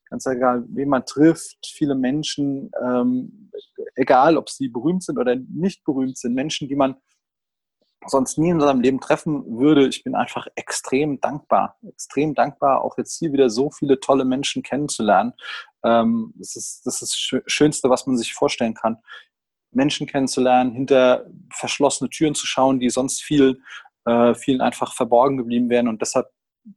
[SPEAKER 2] ganz egal, wen man trifft, viele Menschen, ähm, egal ob sie berühmt sind oder nicht berühmt sind, Menschen, die man sonst nie in seinem Leben treffen würde. Ich bin einfach extrem dankbar, extrem dankbar, auch jetzt hier wieder so viele tolle Menschen kennenzulernen. Ähm, das ist das, ist Schönste, was man sich vorstellen kann. Menschen kennenzulernen, hinter verschlossene Türen zu schauen, die sonst viel, äh, vielen einfach verborgen geblieben wären. Und deshalb,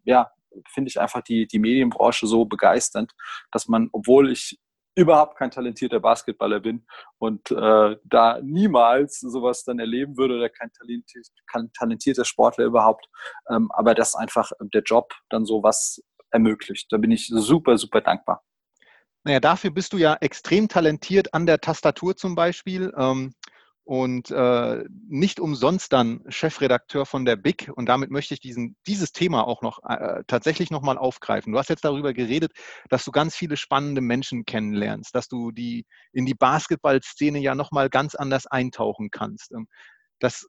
[SPEAKER 2] ja, finde ich einfach die, die Medienbranche so begeisternd, dass man, obwohl ich überhaupt kein talentierter Basketballer bin und äh, da niemals sowas dann erleben würde oder kein, talentier kein talentierter Sportler überhaupt, ähm, aber dass einfach der Job dann sowas ermöglicht. Da bin ich super, super dankbar.
[SPEAKER 1] Naja, dafür bist du ja extrem talentiert an der Tastatur zum Beispiel. Ähm, und äh, nicht umsonst dann Chefredakteur von der BIC. Und damit möchte ich diesen, dieses Thema auch noch äh, tatsächlich nochmal aufgreifen. Du hast jetzt darüber geredet, dass du ganz viele spannende Menschen kennenlernst, dass du die in die Basketballszene ja nochmal ganz anders eintauchen kannst. Ähm, das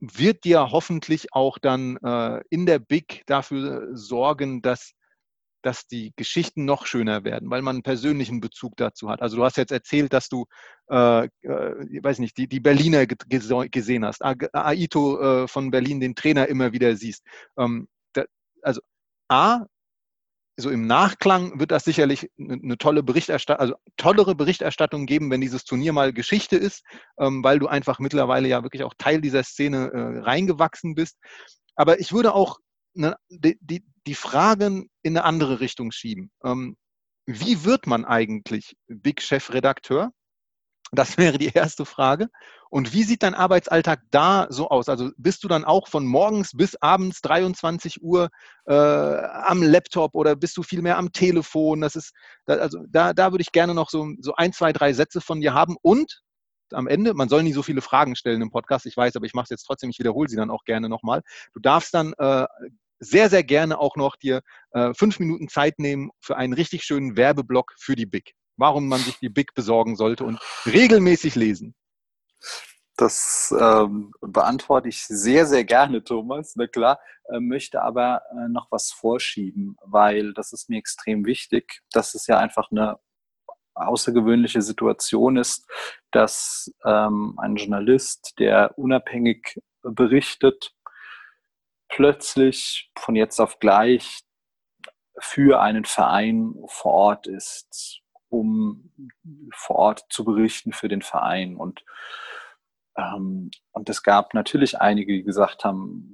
[SPEAKER 1] wird dir hoffentlich auch dann äh, in der BIC dafür sorgen, dass dass die Geschichten noch schöner werden, weil man einen persönlichen Bezug dazu hat. Also du hast jetzt erzählt, dass du, äh, äh, weiß nicht, die, die Berliner gesehen hast, Aito äh, von Berlin, den Trainer immer wieder siehst. Ähm, da, also A, so im Nachklang wird das sicherlich eine, tolle Berichterstattung, also tollere Berichterstattung geben, wenn dieses Turnier mal Geschichte ist, ähm, weil du einfach mittlerweile ja wirklich auch Teil dieser Szene äh, reingewachsen bist. Aber ich würde auch eine, die, die, die Fragen in eine andere Richtung schieben. Ähm, wie wird man eigentlich Big Chef Redakteur? Das wäre die erste Frage. Und wie sieht dein Arbeitsalltag da so aus? Also bist du dann auch von morgens bis abends 23 Uhr äh, am Laptop oder bist du viel mehr am Telefon? Das ist, also da, da würde ich gerne noch so, so ein, zwei, drei Sätze von dir haben. Und am Ende, man soll nie so viele Fragen stellen im Podcast, ich weiß, aber ich mache es jetzt trotzdem, ich wiederhole sie dann auch gerne nochmal. Du darfst dann äh, sehr, sehr gerne auch noch dir äh, fünf Minuten Zeit nehmen für einen richtig schönen Werbeblock für die Big. Warum man sich die Big besorgen sollte und regelmäßig lesen.
[SPEAKER 2] Das ähm, beantworte ich sehr, sehr gerne, Thomas. Na klar, äh, möchte aber äh, noch was vorschieben, weil das ist mir extrem wichtig. Das ist ja einfach eine außergewöhnliche Situation ist, dass ähm, ein Journalist, der unabhängig berichtet, plötzlich von jetzt auf gleich für einen Verein vor Ort ist, um vor Ort zu berichten für den Verein. Und, ähm, und es gab natürlich einige, die gesagt haben,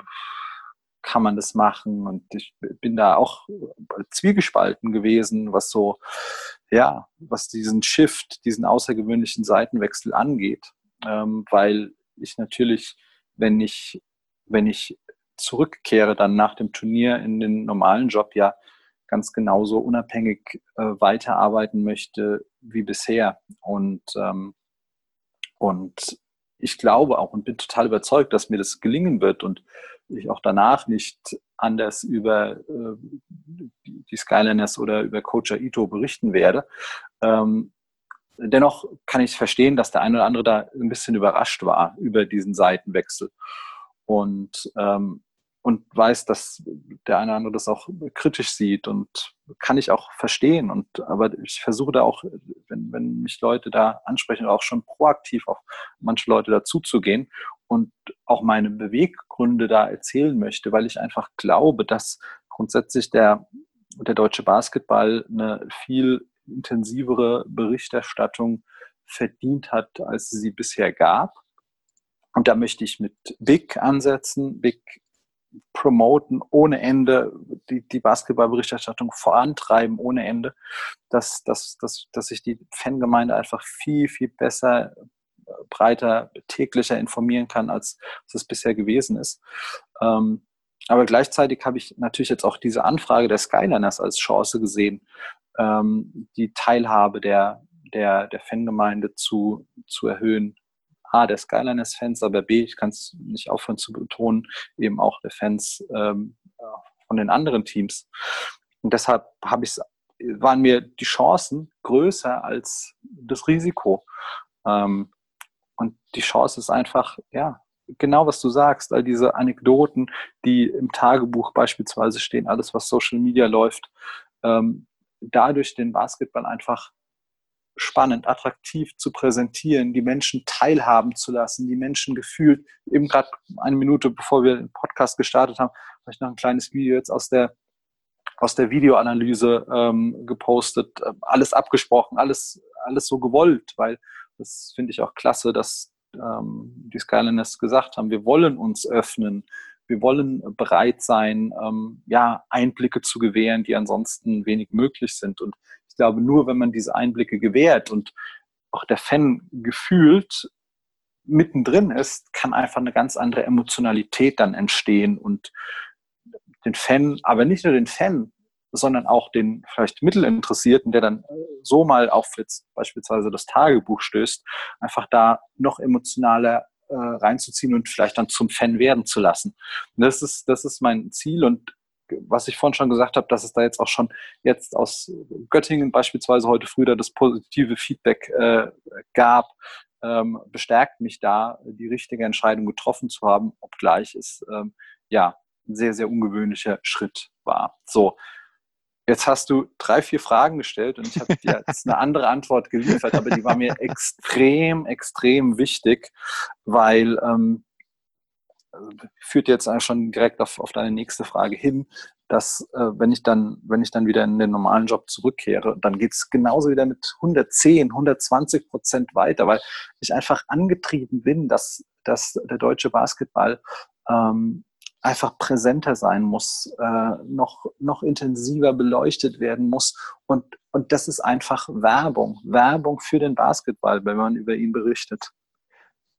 [SPEAKER 2] kann man das machen? Und ich bin da auch zwiegespalten gewesen, was so, ja, was diesen Shift, diesen außergewöhnlichen Seitenwechsel angeht. Ähm, weil ich natürlich, wenn ich, wenn ich zurückkehre dann nach dem Turnier in den normalen Job ja ganz genauso unabhängig äh, weiterarbeiten möchte wie bisher. Und, ähm, und ich glaube auch und bin total überzeugt, dass mir das gelingen wird und ich auch danach nicht anders über äh, die Skyliners oder über Coach Ito berichten werde. Ähm, dennoch kann ich verstehen, dass der eine oder andere da ein bisschen überrascht war über diesen Seitenwechsel. Und ähm, und weiß, dass der eine oder andere das auch kritisch sieht und kann ich auch verstehen. Und aber ich versuche da auch, wenn, wenn mich Leute da ansprechen, auch schon proaktiv auf manche Leute dazuzugehen und auch meine Beweggründe da erzählen möchte, weil ich einfach glaube, dass grundsätzlich der, der deutsche Basketball eine viel intensivere Berichterstattung verdient hat, als sie bisher gab. Und da möchte ich mit Big ansetzen. Big promoten ohne Ende, die, die Basketballberichterstattung vorantreiben ohne Ende, dass, dass, dass, dass sich die Fangemeinde einfach viel, viel besser, breiter, täglicher informieren kann, als es bisher gewesen ist. Ähm, aber gleichzeitig habe ich natürlich jetzt auch diese Anfrage der Skyliners als Chance gesehen, ähm, die Teilhabe der, der, der Fangemeinde zu, zu erhöhen A, der Skyliners-Fans, aber B, ich kann es nicht aufhören zu betonen, eben auch der Fans ähm, von den anderen Teams. Und deshalb habe ich waren mir die Chancen größer als das Risiko. Ähm, und die Chance ist einfach, ja, genau was du sagst, all diese Anekdoten, die im Tagebuch beispielsweise stehen, alles, was Social Media läuft, ähm, dadurch den Basketball einfach spannend, attraktiv zu präsentieren, die Menschen teilhaben zu lassen, die Menschen gefühlt, eben gerade eine Minute bevor wir den Podcast gestartet haben, habe ich noch ein kleines Video jetzt aus der, aus der Videoanalyse ähm, gepostet, äh, alles abgesprochen, alles, alles so gewollt, weil das finde ich auch klasse, dass ähm, die Skyliners gesagt haben, wir wollen uns öffnen, wir wollen bereit sein, ähm, ja, Einblicke zu gewähren, die ansonsten wenig möglich sind. Und ich glaube, nur wenn man diese Einblicke gewährt und auch der Fan gefühlt mittendrin ist, kann einfach eine ganz andere Emotionalität dann entstehen und den Fan, aber nicht nur den Fan, sondern auch den vielleicht Mittelinteressierten, der dann so mal auf jetzt beispielsweise das Tagebuch stößt, einfach da noch emotionaler äh, reinzuziehen und vielleicht dann zum Fan werden zu lassen. Das ist, das ist mein Ziel und was ich vorhin schon gesagt habe, dass es da jetzt auch schon jetzt aus Göttingen beispielsweise heute früh da das positive Feedback äh, gab, ähm, bestärkt mich da, die richtige Entscheidung getroffen zu haben, obgleich es ähm, ja ein sehr, sehr ungewöhnlicher Schritt war. So, Jetzt hast du drei, vier Fragen gestellt und ich habe dir jetzt eine andere Antwort geliefert, aber die war mir extrem, extrem wichtig, weil ähm, führt jetzt schon direkt auf, auf deine nächste Frage hin, dass äh, wenn ich dann, wenn ich dann wieder in den normalen Job zurückkehre, dann geht es genauso wieder mit 110, 120 Prozent weiter, weil ich einfach angetrieben bin, dass, dass der deutsche Basketball ähm, einfach präsenter sein muss, äh, noch, noch intensiver beleuchtet werden muss. Und, und das ist einfach Werbung, Werbung für den Basketball, wenn man über ihn berichtet.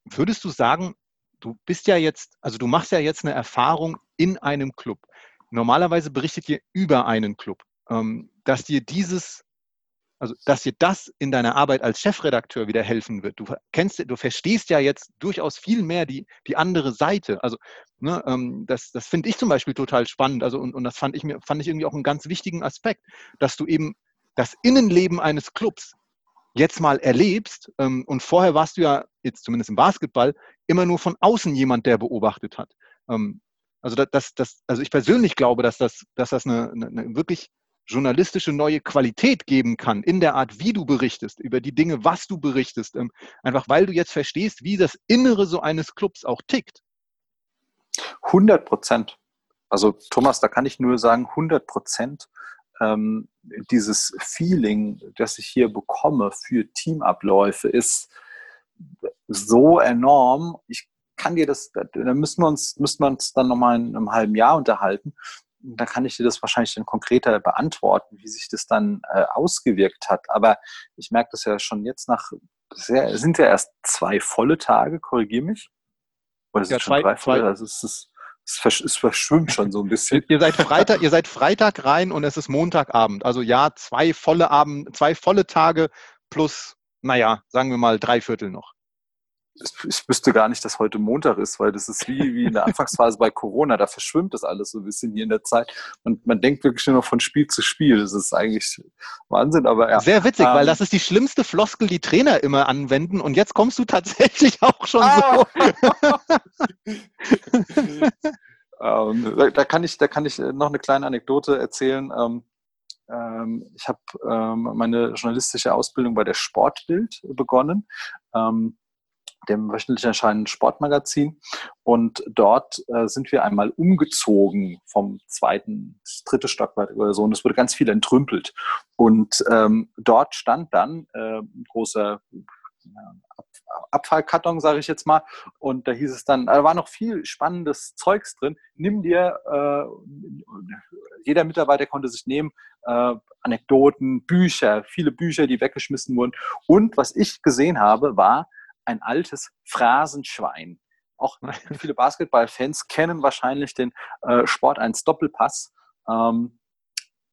[SPEAKER 1] Würdest du sagen, du bist ja jetzt, also du machst ja jetzt eine Erfahrung in einem Club. Normalerweise berichtet ihr über einen Club, ähm, dass dir dieses, also dass dir das in deiner Arbeit als Chefredakteur wieder helfen wird. Du kennst, du verstehst ja jetzt durchaus viel mehr die, die andere Seite. Also ne, ähm, das, das finde ich zum Beispiel total spannend. Also und, und das fand ich mir, fand ich irgendwie auch einen ganz wichtigen Aspekt, dass du eben das Innenleben eines Clubs jetzt mal erlebst, ähm, und vorher warst du ja, jetzt zumindest im Basketball, immer nur von außen jemand, der beobachtet hat. Ähm, also, das, das, also ich persönlich glaube, dass das, dass das eine, eine wirklich journalistische neue Qualität geben kann in der Art, wie du berichtest, über die Dinge, was du berichtest. Ähm, einfach weil du jetzt verstehst, wie das Innere so eines Clubs auch tickt.
[SPEAKER 2] 100 Prozent. Also Thomas, da kann ich nur sagen, 100 Prozent ähm, dieses Feeling, das ich hier bekomme für Teamabläufe, ist so enorm. Ich kann dir das, da müssen wir uns, müssen wir uns dann nochmal in einem halben Jahr unterhalten. Da kann ich dir das wahrscheinlich dann konkreter beantworten, wie sich das dann äh, ausgewirkt hat. Aber ich merke das ja schon jetzt nach, sehr, sind ja erst zwei volle Tage, korrigiere mich.
[SPEAKER 1] Oder sind ja, schon zwei, drei volle? Also
[SPEAKER 2] es ist, es, verschwimmt schon so ein bisschen.
[SPEAKER 1] ihr, seid Freitag, ihr seid Freitag rein und es ist Montagabend. Also ja, zwei volle Abend, zwei volle Tage plus, naja, sagen wir mal drei Viertel noch.
[SPEAKER 2] Ich wüsste gar nicht, dass heute Montag ist, weil das ist wie, wie in der Anfangsphase bei Corona. Da verschwimmt das alles so ein bisschen hier in der Zeit. Und man denkt wirklich nur noch von Spiel zu Spiel. Das ist eigentlich Wahnsinn, aber ja.
[SPEAKER 1] Sehr witzig, ähm, weil das ist die schlimmste Floskel, die Trainer immer anwenden. Und jetzt kommst du tatsächlich auch schon ah. so.
[SPEAKER 2] ähm, da, da, kann ich, da kann ich noch eine kleine Anekdote erzählen. Ähm, ähm, ich habe ähm, meine journalistische Ausbildung bei der Sportbild begonnen. Ähm, dem wöchentlich erscheinenden Sportmagazin. Und dort äh, sind wir einmal umgezogen vom zweiten, dritte Stockwerk oder so. Und es wurde ganz viel entrümpelt. Und ähm, dort stand dann äh, ein großer Abfallkarton, sage ich jetzt mal. Und da hieß es dann, da war noch viel spannendes Zeugs drin. Nimm dir, äh, jeder Mitarbeiter konnte sich nehmen, äh, Anekdoten, Bücher, viele Bücher, die weggeschmissen wurden. Und was ich gesehen habe, war ein altes Phrasenschwein. Auch viele Basketballfans kennen wahrscheinlich den äh, Sport 1 Doppelpass. Ähm,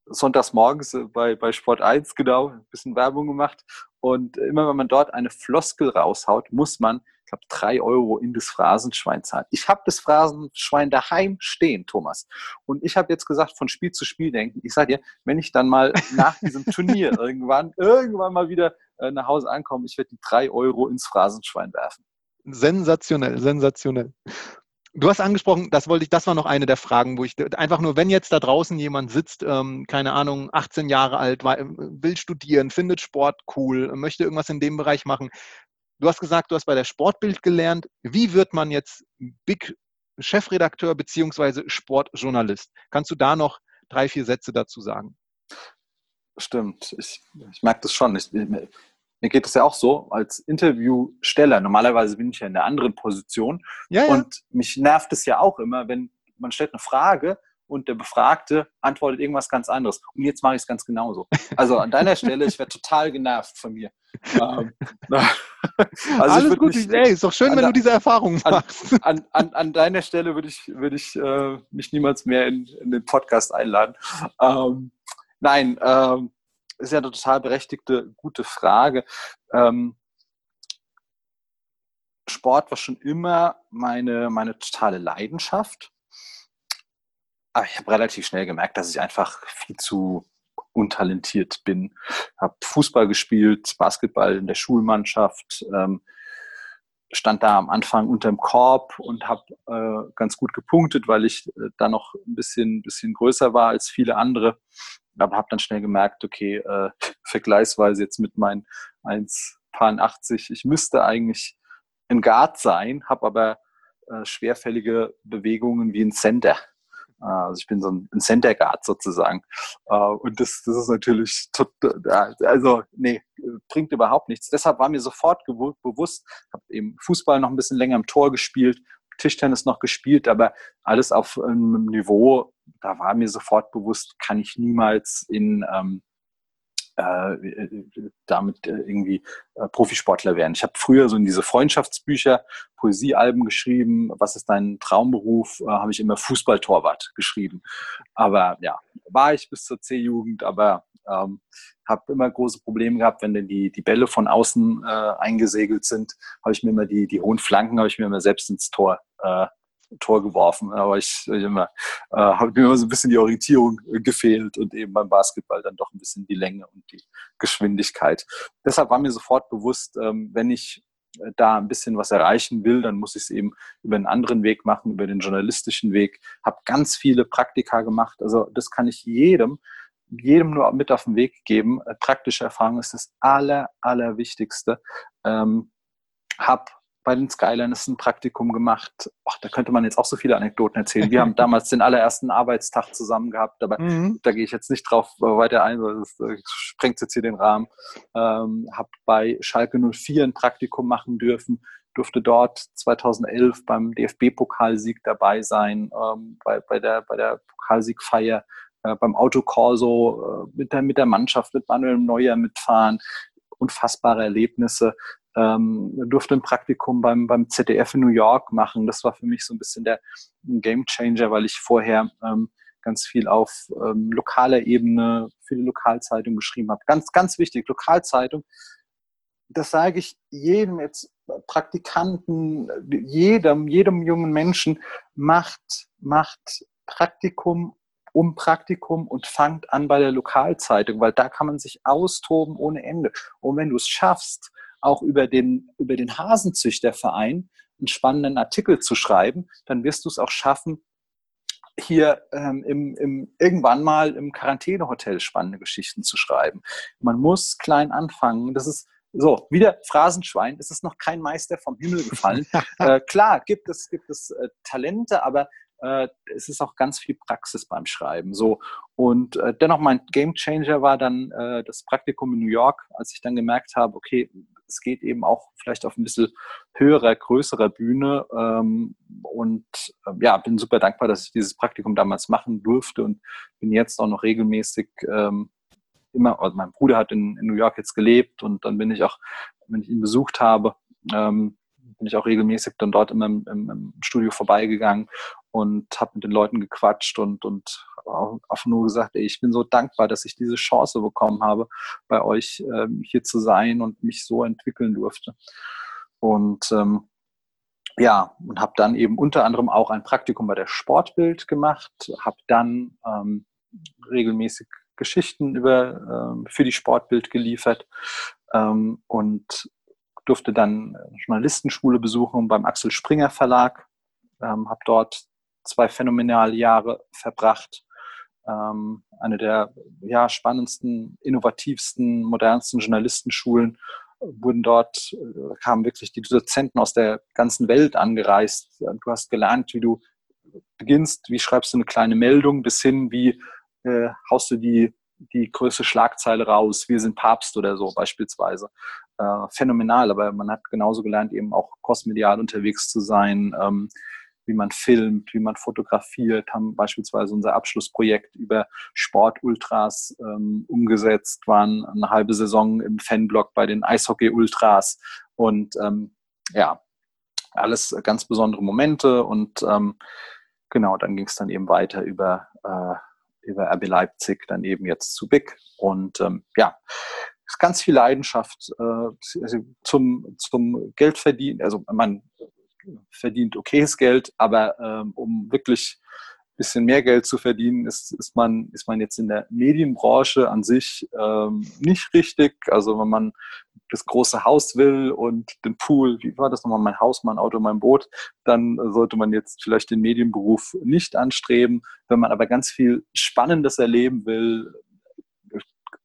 [SPEAKER 2] sonntags morgens äh, bei, bei Sport 1, genau, ein bisschen Werbung gemacht. Und immer wenn man dort eine Floskel raushaut, muss man, ich glaube, drei Euro in das Phrasenschwein zahlen. Ich habe das Phrasenschwein daheim stehen, Thomas. Und ich habe jetzt gesagt, von Spiel zu Spiel denken. Ich sage dir, wenn ich dann mal nach diesem Turnier irgendwann, irgendwann mal wieder nach Hause ankomme, ich werde die drei Euro ins Phrasenschwein werfen.
[SPEAKER 1] Sensationell, sensationell. Du hast angesprochen, das wollte ich, das war noch eine der Fragen, wo ich einfach nur, wenn jetzt da draußen jemand sitzt, ähm, keine Ahnung, 18 Jahre alt, will studieren, findet Sport cool, möchte irgendwas in dem Bereich machen. Du hast gesagt, du hast bei der Sportbild gelernt. Wie wird man jetzt Big Chefredakteur beziehungsweise Sportjournalist? Kannst du da noch drei, vier Sätze dazu sagen?
[SPEAKER 2] Stimmt, ich, ich merke das schon. Ich, mir geht es ja auch so, als Interviewsteller, normalerweise bin ich ja in der anderen Position ja, ja. und mich nervt es ja auch immer, wenn man stellt eine Frage und der Befragte antwortet irgendwas ganz anderes. Und jetzt mache ich es ganz genauso. Also an deiner Stelle, ich werde total genervt von mir.
[SPEAKER 1] Ähm, also Alles gut, mich, ey, ist doch schön, wenn du diese Erfahrung machst.
[SPEAKER 2] An, an, an, deiner Stelle würde ich, würd ich äh, mich niemals mehr in, in, den Podcast einladen. Ähm, nein, ähm, ist ja eine total berechtigte, gute Frage. Ähm, Sport war schon immer meine, meine totale Leidenschaft. Aber ich habe relativ schnell gemerkt, dass ich einfach viel zu untalentiert bin. Habe Fußball gespielt, Basketball in der Schulmannschaft, ähm, stand da am Anfang unterm Korb und habe äh, ganz gut gepunktet, weil ich äh, da noch ein bisschen, bisschen größer war als viele andere aber habe dann schnell gemerkt, okay, äh, vergleichsweise jetzt mit meinen 1,80, ich müsste eigentlich ein Guard sein, habe aber äh, schwerfällige Bewegungen wie ein Center. Äh, also ich bin so ein, Center Guard sozusagen. Äh, und das, das ist natürlich, also nee, bringt überhaupt nichts. Deshalb war mir sofort bewusst, habe eben Fußball noch ein bisschen länger im Tor gespielt, Tischtennis noch gespielt, aber alles auf einem Niveau, da war mir sofort bewusst, kann ich niemals in ähm, äh, damit äh, irgendwie äh, Profisportler werden. Ich habe früher so in diese Freundschaftsbücher, Poesiealben geschrieben. Was ist dein Traumberuf? Äh, habe ich immer Fußballtorwart geschrieben. Aber ja, war ich bis zur C-Jugend, aber ähm, habe immer große Probleme gehabt, wenn denn die, die Bälle von außen äh, eingesegelt sind, habe ich mir immer die, die hohen Flanken, habe ich mir immer selbst ins Tor, äh, Tor geworfen. Aber ich, ich äh, habe mir immer so ein bisschen die Orientierung gefehlt und eben beim Basketball dann doch ein bisschen die Länge und die Geschwindigkeit. Deshalb war mir sofort bewusst, ähm, wenn ich da ein bisschen was erreichen will, dann muss ich es eben über einen anderen Weg machen, über den journalistischen Weg. Habe ganz viele Praktika gemacht. Also das kann ich jedem, jedem nur mit auf den Weg geben. Äh, praktische Erfahrung ist das aller, allerwichtigste. Ähm, hab bei den Skyliners ein Praktikum gemacht. Och, da könnte man jetzt auch so viele Anekdoten erzählen. Wir haben damals den allerersten Arbeitstag zusammen gehabt, aber mhm. da gehe ich jetzt nicht drauf weiter ein, weil das, das sprengt jetzt hier den Rahmen. Ähm, habe bei Schalke 04 ein Praktikum machen dürfen, durfte dort 2011 beim DFB-Pokalsieg dabei sein, ähm, bei, bei, der, bei der Pokalsiegfeier äh, beim Autokorso äh, mit, der, mit der Mannschaft, mit Manuel Neuer mitfahren. Unfassbare Erlebnisse. Ähm, durfte ein Praktikum beim, beim ZDF in New York machen. Das war für mich so ein bisschen der Game Changer, weil ich vorher ähm, ganz viel auf ähm, lokaler Ebene für die Lokalzeitung geschrieben habe. Ganz, ganz wichtig, Lokalzeitung. Das sage ich jedem jetzt Praktikanten, jedem, jedem jungen Menschen, macht, macht Praktikum um Praktikum und fangt an bei der Lokalzeitung, weil da kann man sich austoben ohne Ende. Und wenn du es schaffst, auch über den, über den Hasenzüchterverein einen spannenden Artikel zu schreiben, dann wirst du es auch schaffen, hier ähm, im, im, irgendwann mal im Quarantänehotel spannende Geschichten zu schreiben. Man muss klein anfangen. Das ist so, wieder Phrasenschwein. Es ist noch kein Meister vom Himmel gefallen. äh, klar, gibt es, gibt es äh, Talente, aber äh, es ist auch ganz viel Praxis beim Schreiben. So. Und äh, dennoch mein Game Changer war dann äh, das Praktikum in New York, als ich dann gemerkt habe, okay, es geht eben auch vielleicht auf ein bisschen höherer, größerer Bühne. Ähm, und äh, ja, bin super dankbar, dass ich dieses Praktikum damals machen durfte und bin jetzt auch noch regelmäßig ähm, immer, also mein Bruder hat in, in, New York jetzt gelebt und dann bin ich auch, wenn ich ihn besucht habe, ähm, bin ich auch regelmäßig dann dort immer im, im, im Studio vorbeigegangen und habe mit den Leuten gequatscht und, und auch nur gesagt, ey, ich bin so dankbar, dass ich diese Chance bekommen habe, bei euch ähm, hier zu sein und mich so entwickeln durfte. Und ähm, ja, und habe dann eben unter anderem auch ein Praktikum bei der Sportbild gemacht, habe dann ähm, regelmäßig Geschichten über, ähm, für die Sportbild geliefert ähm, und durfte dann Journalistenschule besuchen beim Axel Springer Verlag, ähm, habe dort zwei phänomenale Jahre verbracht. Ähm, eine der ja, spannendsten, innovativsten, modernsten Journalistenschulen wurden dort, äh, kamen wirklich die Dozenten aus der ganzen Welt angereist. Du hast gelernt, wie du beginnst, wie schreibst du eine kleine Meldung, bis hin, wie äh, haust du die, die größte Schlagzeile raus, wir sind Papst oder so beispielsweise. Äh, phänomenal, aber man hat genauso gelernt, eben auch kosmedial unterwegs zu sein, ähm, wie man filmt, wie man fotografiert, haben beispielsweise unser Abschlussprojekt über Sportultras ähm, umgesetzt, waren eine halbe Saison im Fanblock bei den Eishockey-Ultras und ähm, ja, alles ganz besondere Momente und ähm, genau, dann ging es dann eben weiter über, äh, über RB Leipzig, dann eben jetzt zu Big und ähm, ja, ganz viel Leidenschaft äh, zum, zum Geldverdienen. Also man verdient okayes Geld, aber ähm, um wirklich ein bisschen mehr Geld zu verdienen, ist, ist, man, ist man jetzt in der Medienbranche an sich ähm, nicht richtig. Also wenn man das große Haus will und den Pool, wie war das nochmal, mein Haus, mein Auto, mein Boot, dann sollte man jetzt vielleicht den Medienberuf nicht anstreben. Wenn man aber ganz viel Spannendes erleben will,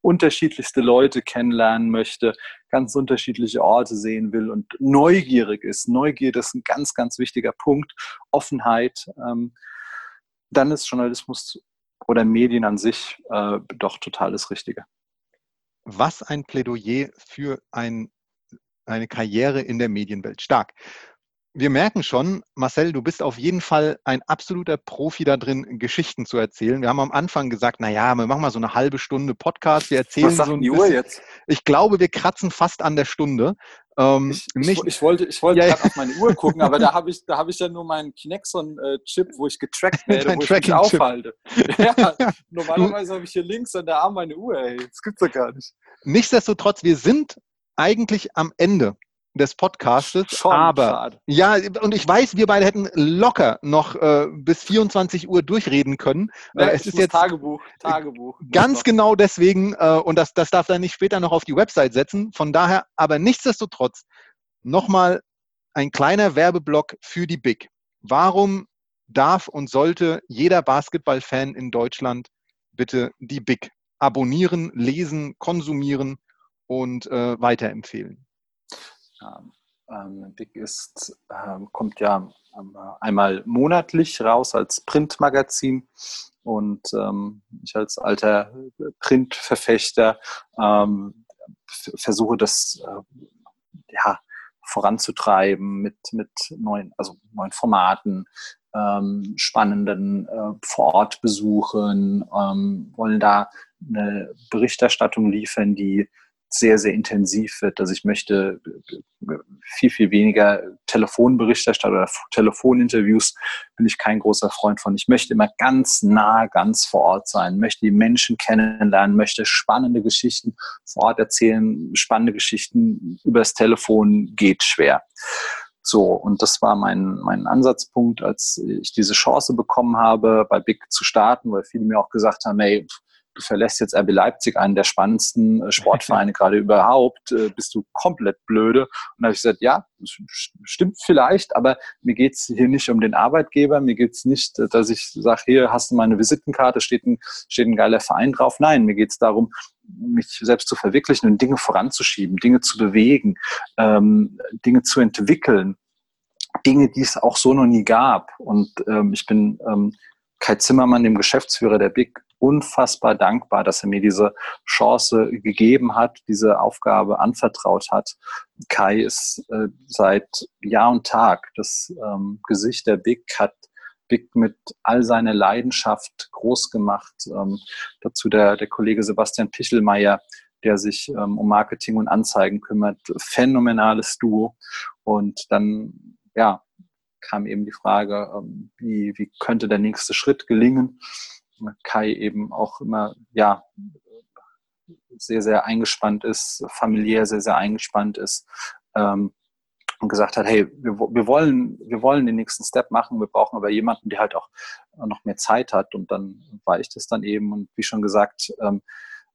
[SPEAKER 2] unterschiedlichste Leute kennenlernen möchte, ganz unterschiedliche Orte sehen will und neugierig ist. Neugierde ist ein ganz, ganz wichtiger Punkt. Offenheit. Ähm, dann ist Journalismus oder Medien an sich äh, doch total das Richtige.
[SPEAKER 1] Was ein Plädoyer für ein, eine Karriere in der Medienwelt. Stark wir merken schon, Marcel, du bist auf jeden Fall ein absoluter Profi da drin, Geschichten zu erzählen. Wir haben am Anfang gesagt, na ja, wir machen mal so eine halbe Stunde Podcast, wir erzählen Was
[SPEAKER 2] sagt
[SPEAKER 1] so ein
[SPEAKER 2] die Uhr jetzt?
[SPEAKER 1] Ich glaube, wir kratzen fast an der Stunde.
[SPEAKER 2] Ähm, ich, ich, ich, wollte, ich wollte ja, gerade auf meine Uhr gucken, aber da habe ich, da ich ja nur meinen Kinexon-Chip, wo ich getrackt werde, wo ich mich aufhalte. ja, normalerweise habe ich hier links an der Arm meine Uhr, ey. Das gibt's doch gar nicht.
[SPEAKER 1] Nichtsdestotrotz, wir sind eigentlich am Ende des Podcastes. Schon aber schade. ja, und ich weiß, wir beide hätten locker noch äh, bis 24 Uhr durchreden können.
[SPEAKER 2] Ja, äh, es ist jetzt Tagebuch, Tagebuch.
[SPEAKER 1] Ganz genau deswegen, äh, und das, das darf dann nicht später noch auf die Website setzen. Von daher, aber nichtsdestotrotz, nochmal ein kleiner Werbeblock für die Big. Warum darf und sollte jeder Basketballfan in Deutschland bitte die Big abonnieren, lesen, konsumieren und äh, weiterempfehlen?
[SPEAKER 2] Ähm, Big ist, ähm, kommt ja ähm, einmal monatlich raus als Printmagazin und ähm, ich als alter Printverfechter ähm, versuche das äh, ja, voranzutreiben mit, mit neuen, also neuen Formaten, ähm, spannenden äh, Vorortbesuchen, wollen da eine Berichterstattung liefern, die sehr, sehr intensiv wird. Also ich möchte viel, viel weniger Telefonberichterstattung oder Telefoninterviews bin ich kein großer Freund von. Ich möchte immer ganz nah, ganz vor Ort sein, möchte die Menschen kennenlernen, möchte spannende Geschichten vor Ort erzählen. Spannende Geschichten übers Telefon geht schwer. So, und das war mein, mein Ansatzpunkt, als ich diese Chance bekommen habe, bei Big zu starten, weil viele mir auch gesagt haben, hey, verlässt jetzt RB Leipzig, einen der spannendsten äh, Sportvereine gerade überhaupt, äh, bist du komplett blöde. Und da habe ich gesagt, ja, stimmt vielleicht, aber mir geht es hier nicht um den Arbeitgeber, mir geht es nicht, äh, dass ich sage, hier hast du meine Visitenkarte, steht ein, steht ein geiler Verein drauf. Nein, mir geht es darum, mich selbst zu verwirklichen und Dinge voranzuschieben, Dinge zu bewegen, ähm, Dinge zu entwickeln. Dinge, die es auch so noch nie gab. Und ähm, ich bin ähm, Kai Zimmermann, dem Geschäftsführer der BIC, unfassbar dankbar, dass er mir diese Chance gegeben hat, diese Aufgabe anvertraut hat. Kai ist äh, seit Jahr und Tag das ähm, Gesicht der BIC, hat BIC mit all seiner Leidenschaft groß gemacht. Ähm, dazu der, der Kollege Sebastian Pichelmeier, der sich ähm, um Marketing und Anzeigen kümmert. Phänomenales Duo. Und dann, ja, kam eben die Frage, ähm, wie, wie könnte der nächste Schritt gelingen. Kai eben auch immer, ja, sehr, sehr eingespannt ist, familiär sehr, sehr eingespannt ist ähm, und gesagt hat, hey, wir, wir, wollen, wir wollen den nächsten Step machen, wir brauchen aber jemanden, der halt auch noch mehr Zeit hat und dann war ich das dann eben und wie schon gesagt, ähm,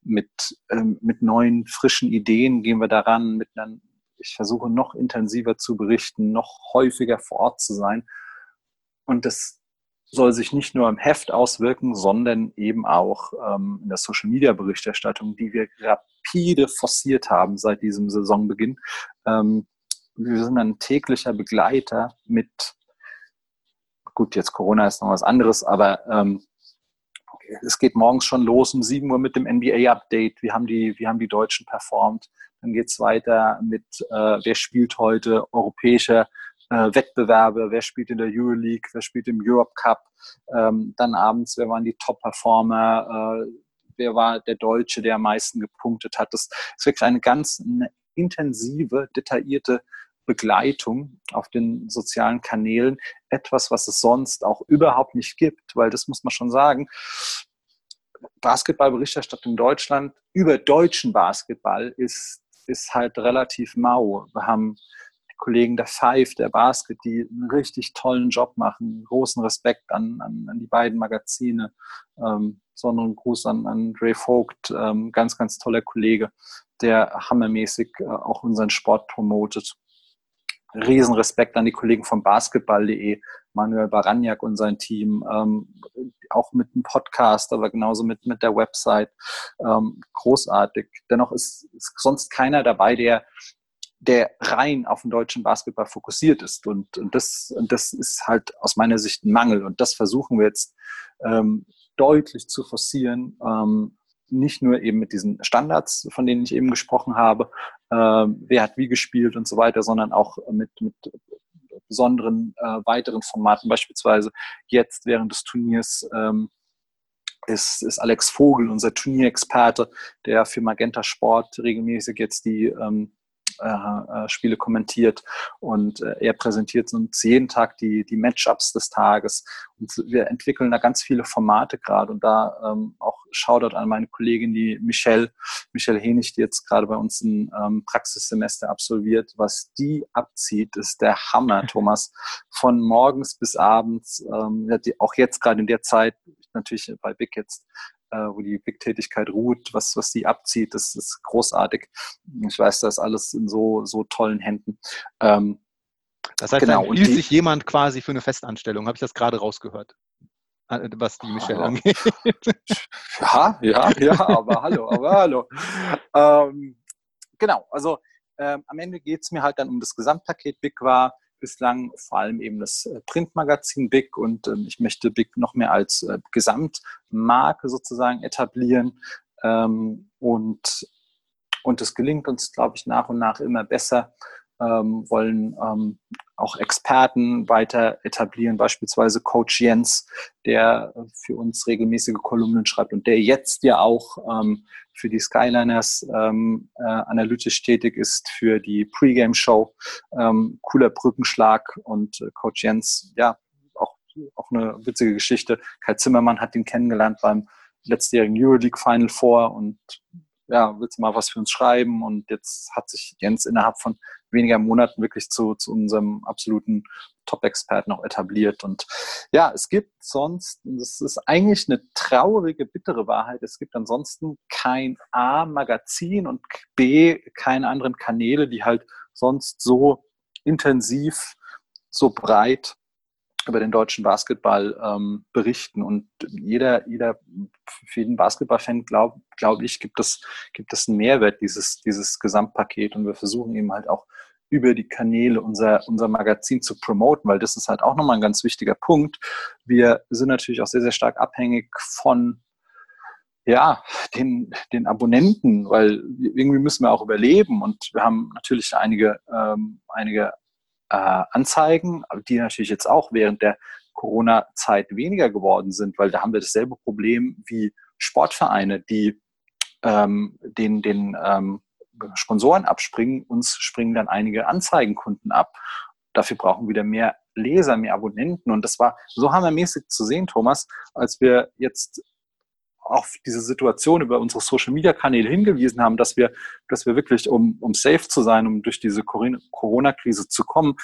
[SPEAKER 2] mit, ähm, mit neuen, frischen Ideen gehen wir daran, mit einer ich versuche noch intensiver zu berichten, noch häufiger vor Ort zu sein. Und das soll sich nicht nur im Heft auswirken, sondern eben auch ähm, in der Social-Media-Berichterstattung, die wir rapide forciert haben seit diesem Saisonbeginn. Ähm, wir sind ein täglicher Begleiter mit, gut, jetzt Corona ist noch was anderes, aber ähm, es geht morgens schon los um 7 Uhr mit dem NBA-Update. Wie haben wie haben die Deutschen performt? Dann geht es weiter mit, äh, wer spielt heute europäische äh, Wettbewerbe, wer spielt in der Euroleague, wer spielt im Europe Cup. Ähm, dann abends, wer waren die Top-Performer, äh, wer war der Deutsche, der am meisten gepunktet hat. Das ist wirklich eine ganz eine intensive, detaillierte Begleitung auf den sozialen Kanälen. Etwas, was es sonst auch überhaupt nicht gibt, weil das muss man schon sagen. Basketballberichterstattung in Deutschland über deutschen Basketball ist, ist halt relativ mau. Wir haben die Kollegen der Five, der Basket, die einen richtig tollen Job machen. Großen Respekt an, an, an die beiden Magazine. Ähm, besonderen Gruß an, an Dre Vogt, ähm, ganz, ganz toller Kollege, der hammermäßig äh, auch unseren Sport promotet. Riesenrespekt an die Kollegen von basketball.de, Manuel Baraniak und sein Team, ähm, auch mit dem Podcast, aber genauso mit, mit der Website. Ähm, großartig. Dennoch ist, ist sonst keiner dabei, der der rein auf den deutschen Basketball fokussiert ist. Und, und, das, und das ist halt aus meiner Sicht ein Mangel. Und das versuchen wir jetzt ähm, deutlich zu forcieren, ähm, nicht nur eben mit diesen Standards, von denen ich eben gesprochen habe, äh, wer hat wie gespielt und so weiter, sondern auch mit, mit besonderen äh, weiteren Formaten, beispielsweise jetzt während des Turniers ähm, ist, ist Alex Vogel, unser Turnierexperte, der für Magenta Sport regelmäßig jetzt die ähm, äh, äh, Spiele kommentiert und äh, er präsentiert uns jeden Tag die, die Matchups des Tages. Und wir entwickeln da ganz viele Formate gerade und da ähm, auch Shoutout an meine Kollegin, die Michelle, Michelle Henig, die jetzt gerade bei uns ein ähm, Praxissemester absolviert. Was die abzieht, ist der Hammer, Thomas. Von morgens bis abends, ähm, auch jetzt gerade in der Zeit, natürlich bei Big jetzt äh, wo die Big-Tätigkeit ruht, was, was die abzieht, das ist großartig. Ich weiß, das ist alles in so, so tollen Händen. Ähm,
[SPEAKER 1] das heißt, genau. dann hielt sich jemand quasi für eine Festanstellung. Habe ich das gerade rausgehört? Äh, was die Michelle ja. angeht.
[SPEAKER 2] Ja, ja, ja, aber hallo, aber hallo. Ähm, genau, also ähm, am Ende geht es mir halt dann um das Gesamtpaket Big war bislang vor allem eben das äh, Printmagazin Big und ähm, ich möchte Big noch mehr als äh, Gesamtmarke sozusagen etablieren. Ähm, und und es gelingt uns, glaube ich, nach und nach immer besser, ähm, wollen auch Experten weiter etablieren, beispielsweise Coach Jens, der für uns regelmäßige Kolumnen schreibt und der jetzt ja auch ähm, für die Skyliners ähm, äh, analytisch tätig ist, für die Pre-Game-Show. Ähm, cooler Brückenschlag und äh, Coach Jens, ja, auch, auch eine witzige Geschichte. Kai Zimmermann hat ihn kennengelernt beim letztjährigen Euroleague Final Four und ja, willst du mal was für uns schreiben? Und jetzt hat sich Jens innerhalb von weniger Monaten wirklich zu, zu unserem absoluten Top-Experten auch etabliert. Und ja, es gibt sonst, das ist eigentlich eine traurige, bittere Wahrheit, es gibt ansonsten kein A-Magazin und B, keine anderen Kanäle, die halt sonst so intensiv, so breit über den deutschen Basketball ähm, berichten. Und jeder, jeder, für jeden Basketballfan, glaube glaub ich, gibt es, gibt es einen Mehrwert, dieses, dieses Gesamtpaket. Und wir versuchen eben halt auch über die Kanäle unser, unser Magazin zu promoten, weil das ist halt auch nochmal ein ganz wichtiger Punkt. Wir sind natürlich auch sehr, sehr stark abhängig von ja, den, den Abonnenten, weil irgendwie müssen wir auch überleben und wir haben natürlich einige, ähm, einige äh, Anzeigen, die natürlich jetzt auch während der Corona-Zeit weniger geworden sind, weil da haben wir dasselbe Problem wie Sportvereine, die ähm, den, den ähm, Sponsoren abspringen, uns springen dann einige Anzeigenkunden ab. Dafür brauchen wir wieder mehr Leser, mehr Abonnenten. Und das war so hammermäßig zu sehen, Thomas, als wir jetzt auf diese Situation über unsere Social Media Kanäle hingewiesen haben, dass wir, dass wir wirklich, um, um safe zu sein, um durch diese Corona-Krise zu kommen,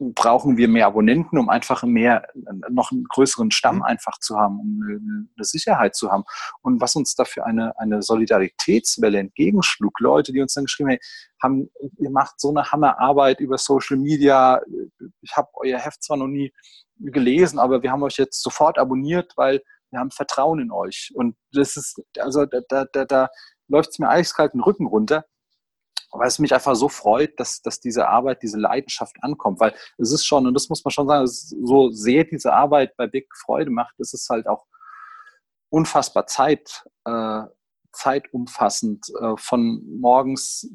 [SPEAKER 2] brauchen wir mehr Abonnenten, um einfach mehr, noch einen größeren Stamm mhm. einfach zu haben, um eine, eine Sicherheit zu haben. Und was uns dafür eine, eine Solidaritätswelle entgegenschlug, Leute, die uns dann geschrieben haben, ihr macht so eine Hammerarbeit über Social Media, ich habe euer Heft zwar noch nie gelesen, aber wir haben euch jetzt sofort abonniert, weil wir haben Vertrauen in euch. Und das ist, also da, da, da, da läuft es mir eiskalt den Rücken runter, weil es mich einfach so freut, dass, dass diese Arbeit, diese Leidenschaft ankommt. Weil es ist schon, und das muss man schon sagen, so sehr diese Arbeit bei Big Freude macht, ist es halt auch unfassbar Zeit, äh, zeitumfassend. Äh, von morgens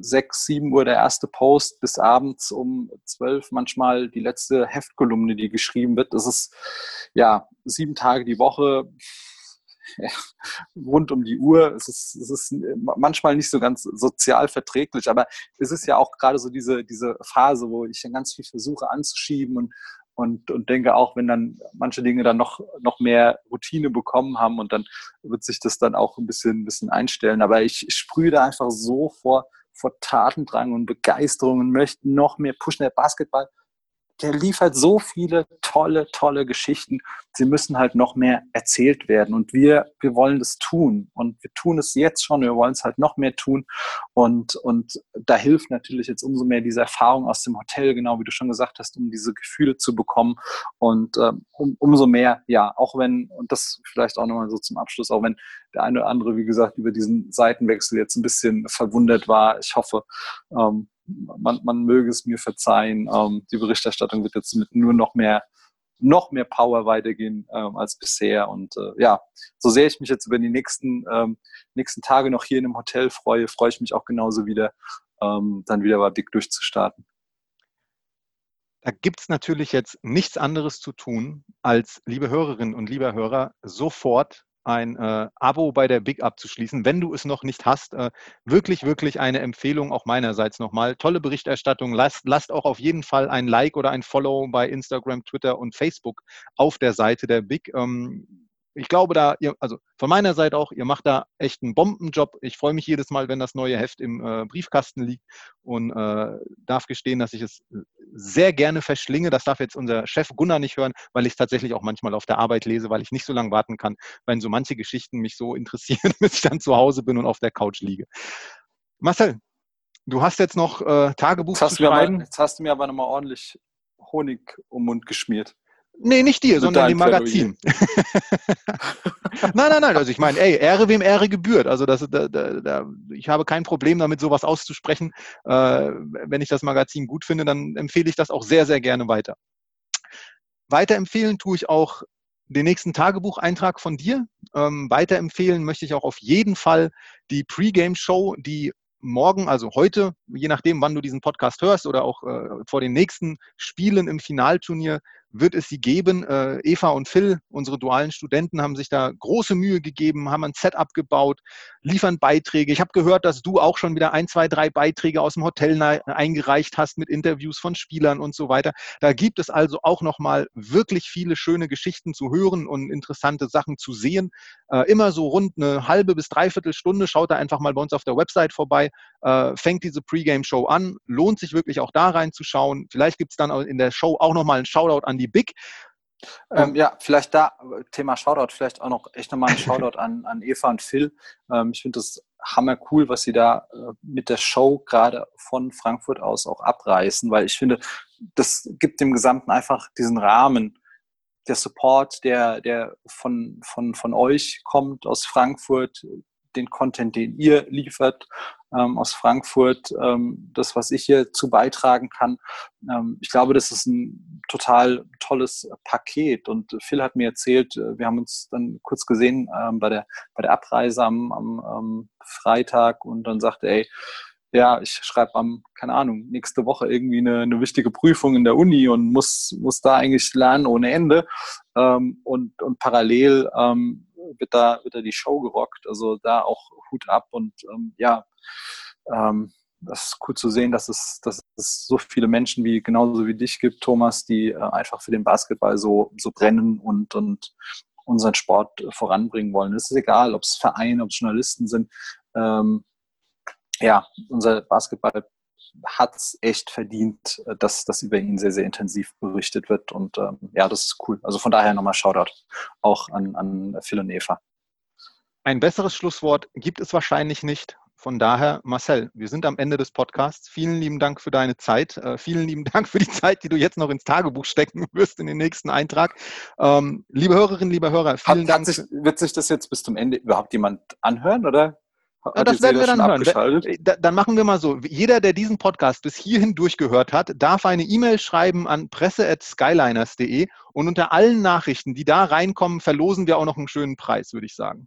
[SPEAKER 2] 6, 7 Uhr der erste Post bis abends um 12 manchmal die letzte Heftkolumne, die geschrieben wird. Das ist ja sieben Tage die Woche, ja, rund um die Uhr. Es ist, es ist manchmal nicht so ganz sozial verträglich, aber es ist ja auch gerade so diese, diese Phase, wo ich dann ganz viel versuche anzuschieben und, und, und denke auch, wenn dann manche Dinge dann noch, noch mehr Routine bekommen haben und dann wird sich das dann auch ein bisschen, ein bisschen einstellen. Aber ich, ich sprühe da einfach so vor, vor Tatendrang und Begeisterung und möchte noch mehr pushen. Der Basketball der liefert so viele tolle, tolle Geschichten. Sie müssen halt noch mehr erzählt werden. Und wir, wir wollen das tun. Und wir tun es jetzt schon. Wir wollen es halt noch mehr tun. Und, und da hilft natürlich jetzt umso mehr diese Erfahrung aus dem Hotel, genau wie du schon gesagt hast, um diese Gefühle zu bekommen. Und ähm, um, umso mehr, ja, auch wenn, und das vielleicht auch nochmal so zum Abschluss, auch wenn der eine oder andere, wie gesagt, über diesen Seitenwechsel jetzt ein bisschen verwundert war. Ich hoffe, ähm, man, man möge es mir verzeihen. Ähm, die Berichterstattung wird jetzt mit nur noch mehr noch mehr Power weitergehen ähm, als bisher. Und äh, ja, so sehr ich mich jetzt über die nächsten, ähm, nächsten Tage noch hier in einem Hotel freue, freue ich mich auch genauso wieder, ähm, dann wieder bei Big durchzustarten.
[SPEAKER 1] Da gibt es natürlich jetzt nichts anderes zu tun, als, liebe Hörerinnen und lieber Hörer, sofort ein äh, Abo bei der Big abzuschließen, wenn du es noch nicht hast. Äh, wirklich, wirklich eine Empfehlung auch meinerseits nochmal. Tolle Berichterstattung. Lasst, lasst auch auf jeden Fall ein Like oder ein Follow bei Instagram, Twitter und Facebook auf der Seite der Big. Ähm, ich glaube da, ihr, also von meiner Seite auch, ihr macht da echt einen Bombenjob. Ich freue mich jedes Mal, wenn das neue Heft im äh, Briefkasten liegt und äh, darf gestehen, dass ich es sehr gerne verschlinge. Das darf jetzt unser Chef Gunnar nicht hören, weil ich es tatsächlich auch manchmal auf der Arbeit lese, weil ich nicht so lange warten kann, weil so manche Geschichten mich so interessieren, bis ich dann zu Hause bin und auf der Couch liege. Marcel, du hast jetzt noch äh, Tagebuch
[SPEAKER 2] jetzt zu schreiben. Aber, jetzt hast du mir aber nochmal ordentlich Honig um den Mund geschmiert.
[SPEAKER 1] Nee, nicht dir, sondern dem Magazin. nein, nein, nein. Also ich meine, ey, Ehre wem Ehre gebührt. Also das, da, da, ich habe kein Problem damit, sowas auszusprechen. Äh, wenn ich das Magazin gut finde, dann empfehle ich das auch sehr, sehr gerne weiter. Weiterempfehlen tue ich auch den nächsten Tagebucheintrag von dir. Ähm, weiterempfehlen möchte ich auch auf jeden Fall die Pre-Game-Show, die morgen, also heute, je nachdem, wann du diesen Podcast hörst oder auch äh, vor den nächsten Spielen im Finalturnier wird es sie geben. Äh, Eva und Phil, unsere dualen Studenten, haben sich da große Mühe gegeben, haben ein Setup gebaut, liefern Beiträge. Ich habe gehört, dass du auch schon wieder ein, zwei, drei Beiträge aus dem Hotel eingereicht hast mit Interviews von Spielern und so weiter. Da gibt es also auch nochmal wirklich viele schöne Geschichten zu hören und interessante Sachen zu sehen. Äh, immer so rund eine halbe bis dreiviertel Stunde. Schaut da einfach mal bei uns auf der Website vorbei. Äh, fängt diese Pre-Game-Show an. Lohnt sich wirklich auch da reinzuschauen. Vielleicht gibt es dann in der Show auch nochmal einen Shoutout an die Big.
[SPEAKER 2] Ähm, ja, vielleicht da, Thema Shoutout, vielleicht auch noch echt nochmal ein Shoutout an, an Eva und Phil. Ähm, ich finde das hammer cool, was sie da äh, mit der Show gerade von Frankfurt aus auch abreißen, weil ich finde, das gibt dem Gesamten einfach diesen Rahmen, der Support, der, der von, von, von euch kommt aus Frankfurt, den Content, den ihr liefert ähm, aus Frankfurt, ähm, das, was ich hier zu beitragen kann. Ähm, ich glaube, das ist ein total tolles Paket. Und Phil hat mir erzählt, äh, wir haben uns dann kurz gesehen ähm, bei, der, bei der Abreise am, am, Freitag und dann sagte, ey, ja, ich schreibe am, keine Ahnung, nächste Woche irgendwie eine, eine wichtige Prüfung in der Uni und muss, muss da eigentlich lernen ohne Ende. Ähm, und, und parallel ähm, wird, da, wird da die Show gerockt. Also da auch Hut ab und ähm, ja, ähm, das ist cool zu sehen, dass es, dass es so viele Menschen wie genauso wie dich gibt, Thomas, die äh, einfach für den Basketball so, so brennen und, und unseren Sport äh, voranbringen wollen. Es ist egal, ob es Vereine, ob es Journalisten sind. Ähm, ja, unser Basketball hat es echt verdient, äh, dass, dass über ihn sehr, sehr intensiv berichtet wird. Und ähm, ja, das ist cool. Also von daher nochmal Shoutout auch an, an Phil und Eva.
[SPEAKER 1] Ein besseres Schlusswort gibt es wahrscheinlich nicht. Von daher, Marcel, wir sind am Ende des Podcasts. Vielen lieben Dank für deine Zeit. Äh, vielen lieben Dank für die Zeit, die du jetzt noch ins Tagebuch stecken wirst in den nächsten Eintrag. Ähm, liebe Hörerinnen, liebe Hörer, vielen
[SPEAKER 2] hat,
[SPEAKER 1] Dank.
[SPEAKER 2] Hat sich, wird sich das jetzt bis zum Ende überhaupt jemand anhören, oder?
[SPEAKER 1] Ja, das werden wir dann hören. Dann machen wir mal so. Jeder, der diesen Podcast bis hierhin durchgehört hat, darf eine E-Mail schreiben an presse.skyliners.de und unter allen Nachrichten, die da reinkommen, verlosen wir auch noch einen schönen Preis, würde ich sagen.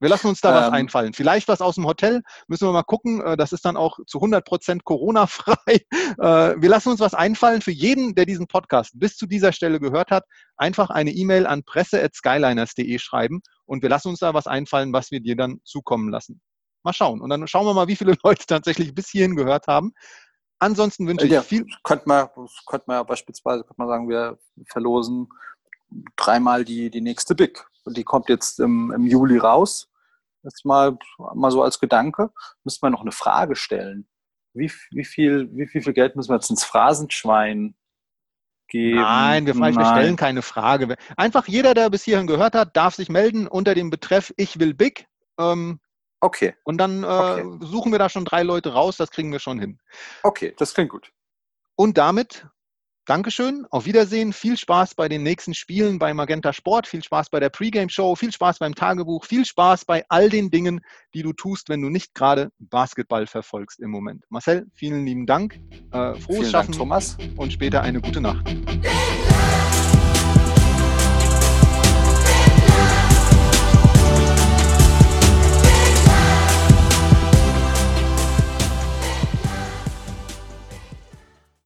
[SPEAKER 1] Wir lassen uns da ähm, was einfallen. Vielleicht was aus dem Hotel, müssen wir mal gucken. Äh, das ist dann auch zu 100 Prozent Corona-frei. Äh, wir lassen uns was einfallen für jeden, der diesen Podcast bis zu dieser Stelle gehört hat. Einfach eine E-Mail an presse.skyliners.de schreiben und wir lassen uns da was einfallen, was wir dir dann zukommen lassen. Mal schauen. Und dann schauen wir mal, wie viele Leute tatsächlich bis hierhin gehört haben. Ansonsten wünsche ich ja, viel.
[SPEAKER 2] Könnte man, könnte man ja beispielsweise könnte man sagen, wir verlosen dreimal die, die nächste Big. Und die kommt jetzt im, im Juli raus. Jetzt mal, mal so als Gedanke. Müssen wir noch eine Frage stellen. Wie, wie, viel, wie, wie viel Geld müssen wir jetzt ins Phrasenschwein geben?
[SPEAKER 1] Nein, wir, Nein. wir stellen keine Frage. Einfach jeder, der bis hierhin gehört hat, darf sich melden unter dem Betreff Ich will Big. Ähm,
[SPEAKER 2] okay.
[SPEAKER 1] Und dann äh, okay. suchen wir da schon drei Leute raus, das kriegen wir schon hin.
[SPEAKER 2] Okay, das klingt gut.
[SPEAKER 1] Und damit Dankeschön, auf Wiedersehen, viel Spaß bei den nächsten Spielen bei Magenta Sport, viel Spaß bei der Pre-Game Show, viel Spaß beim Tagebuch, viel Spaß bei all den Dingen, die du tust, wenn du nicht gerade Basketball verfolgst im Moment. Marcel, vielen lieben Dank,
[SPEAKER 2] äh, frohes vielen Schaffen, Dank, Thomas,
[SPEAKER 1] und später eine gute Nacht.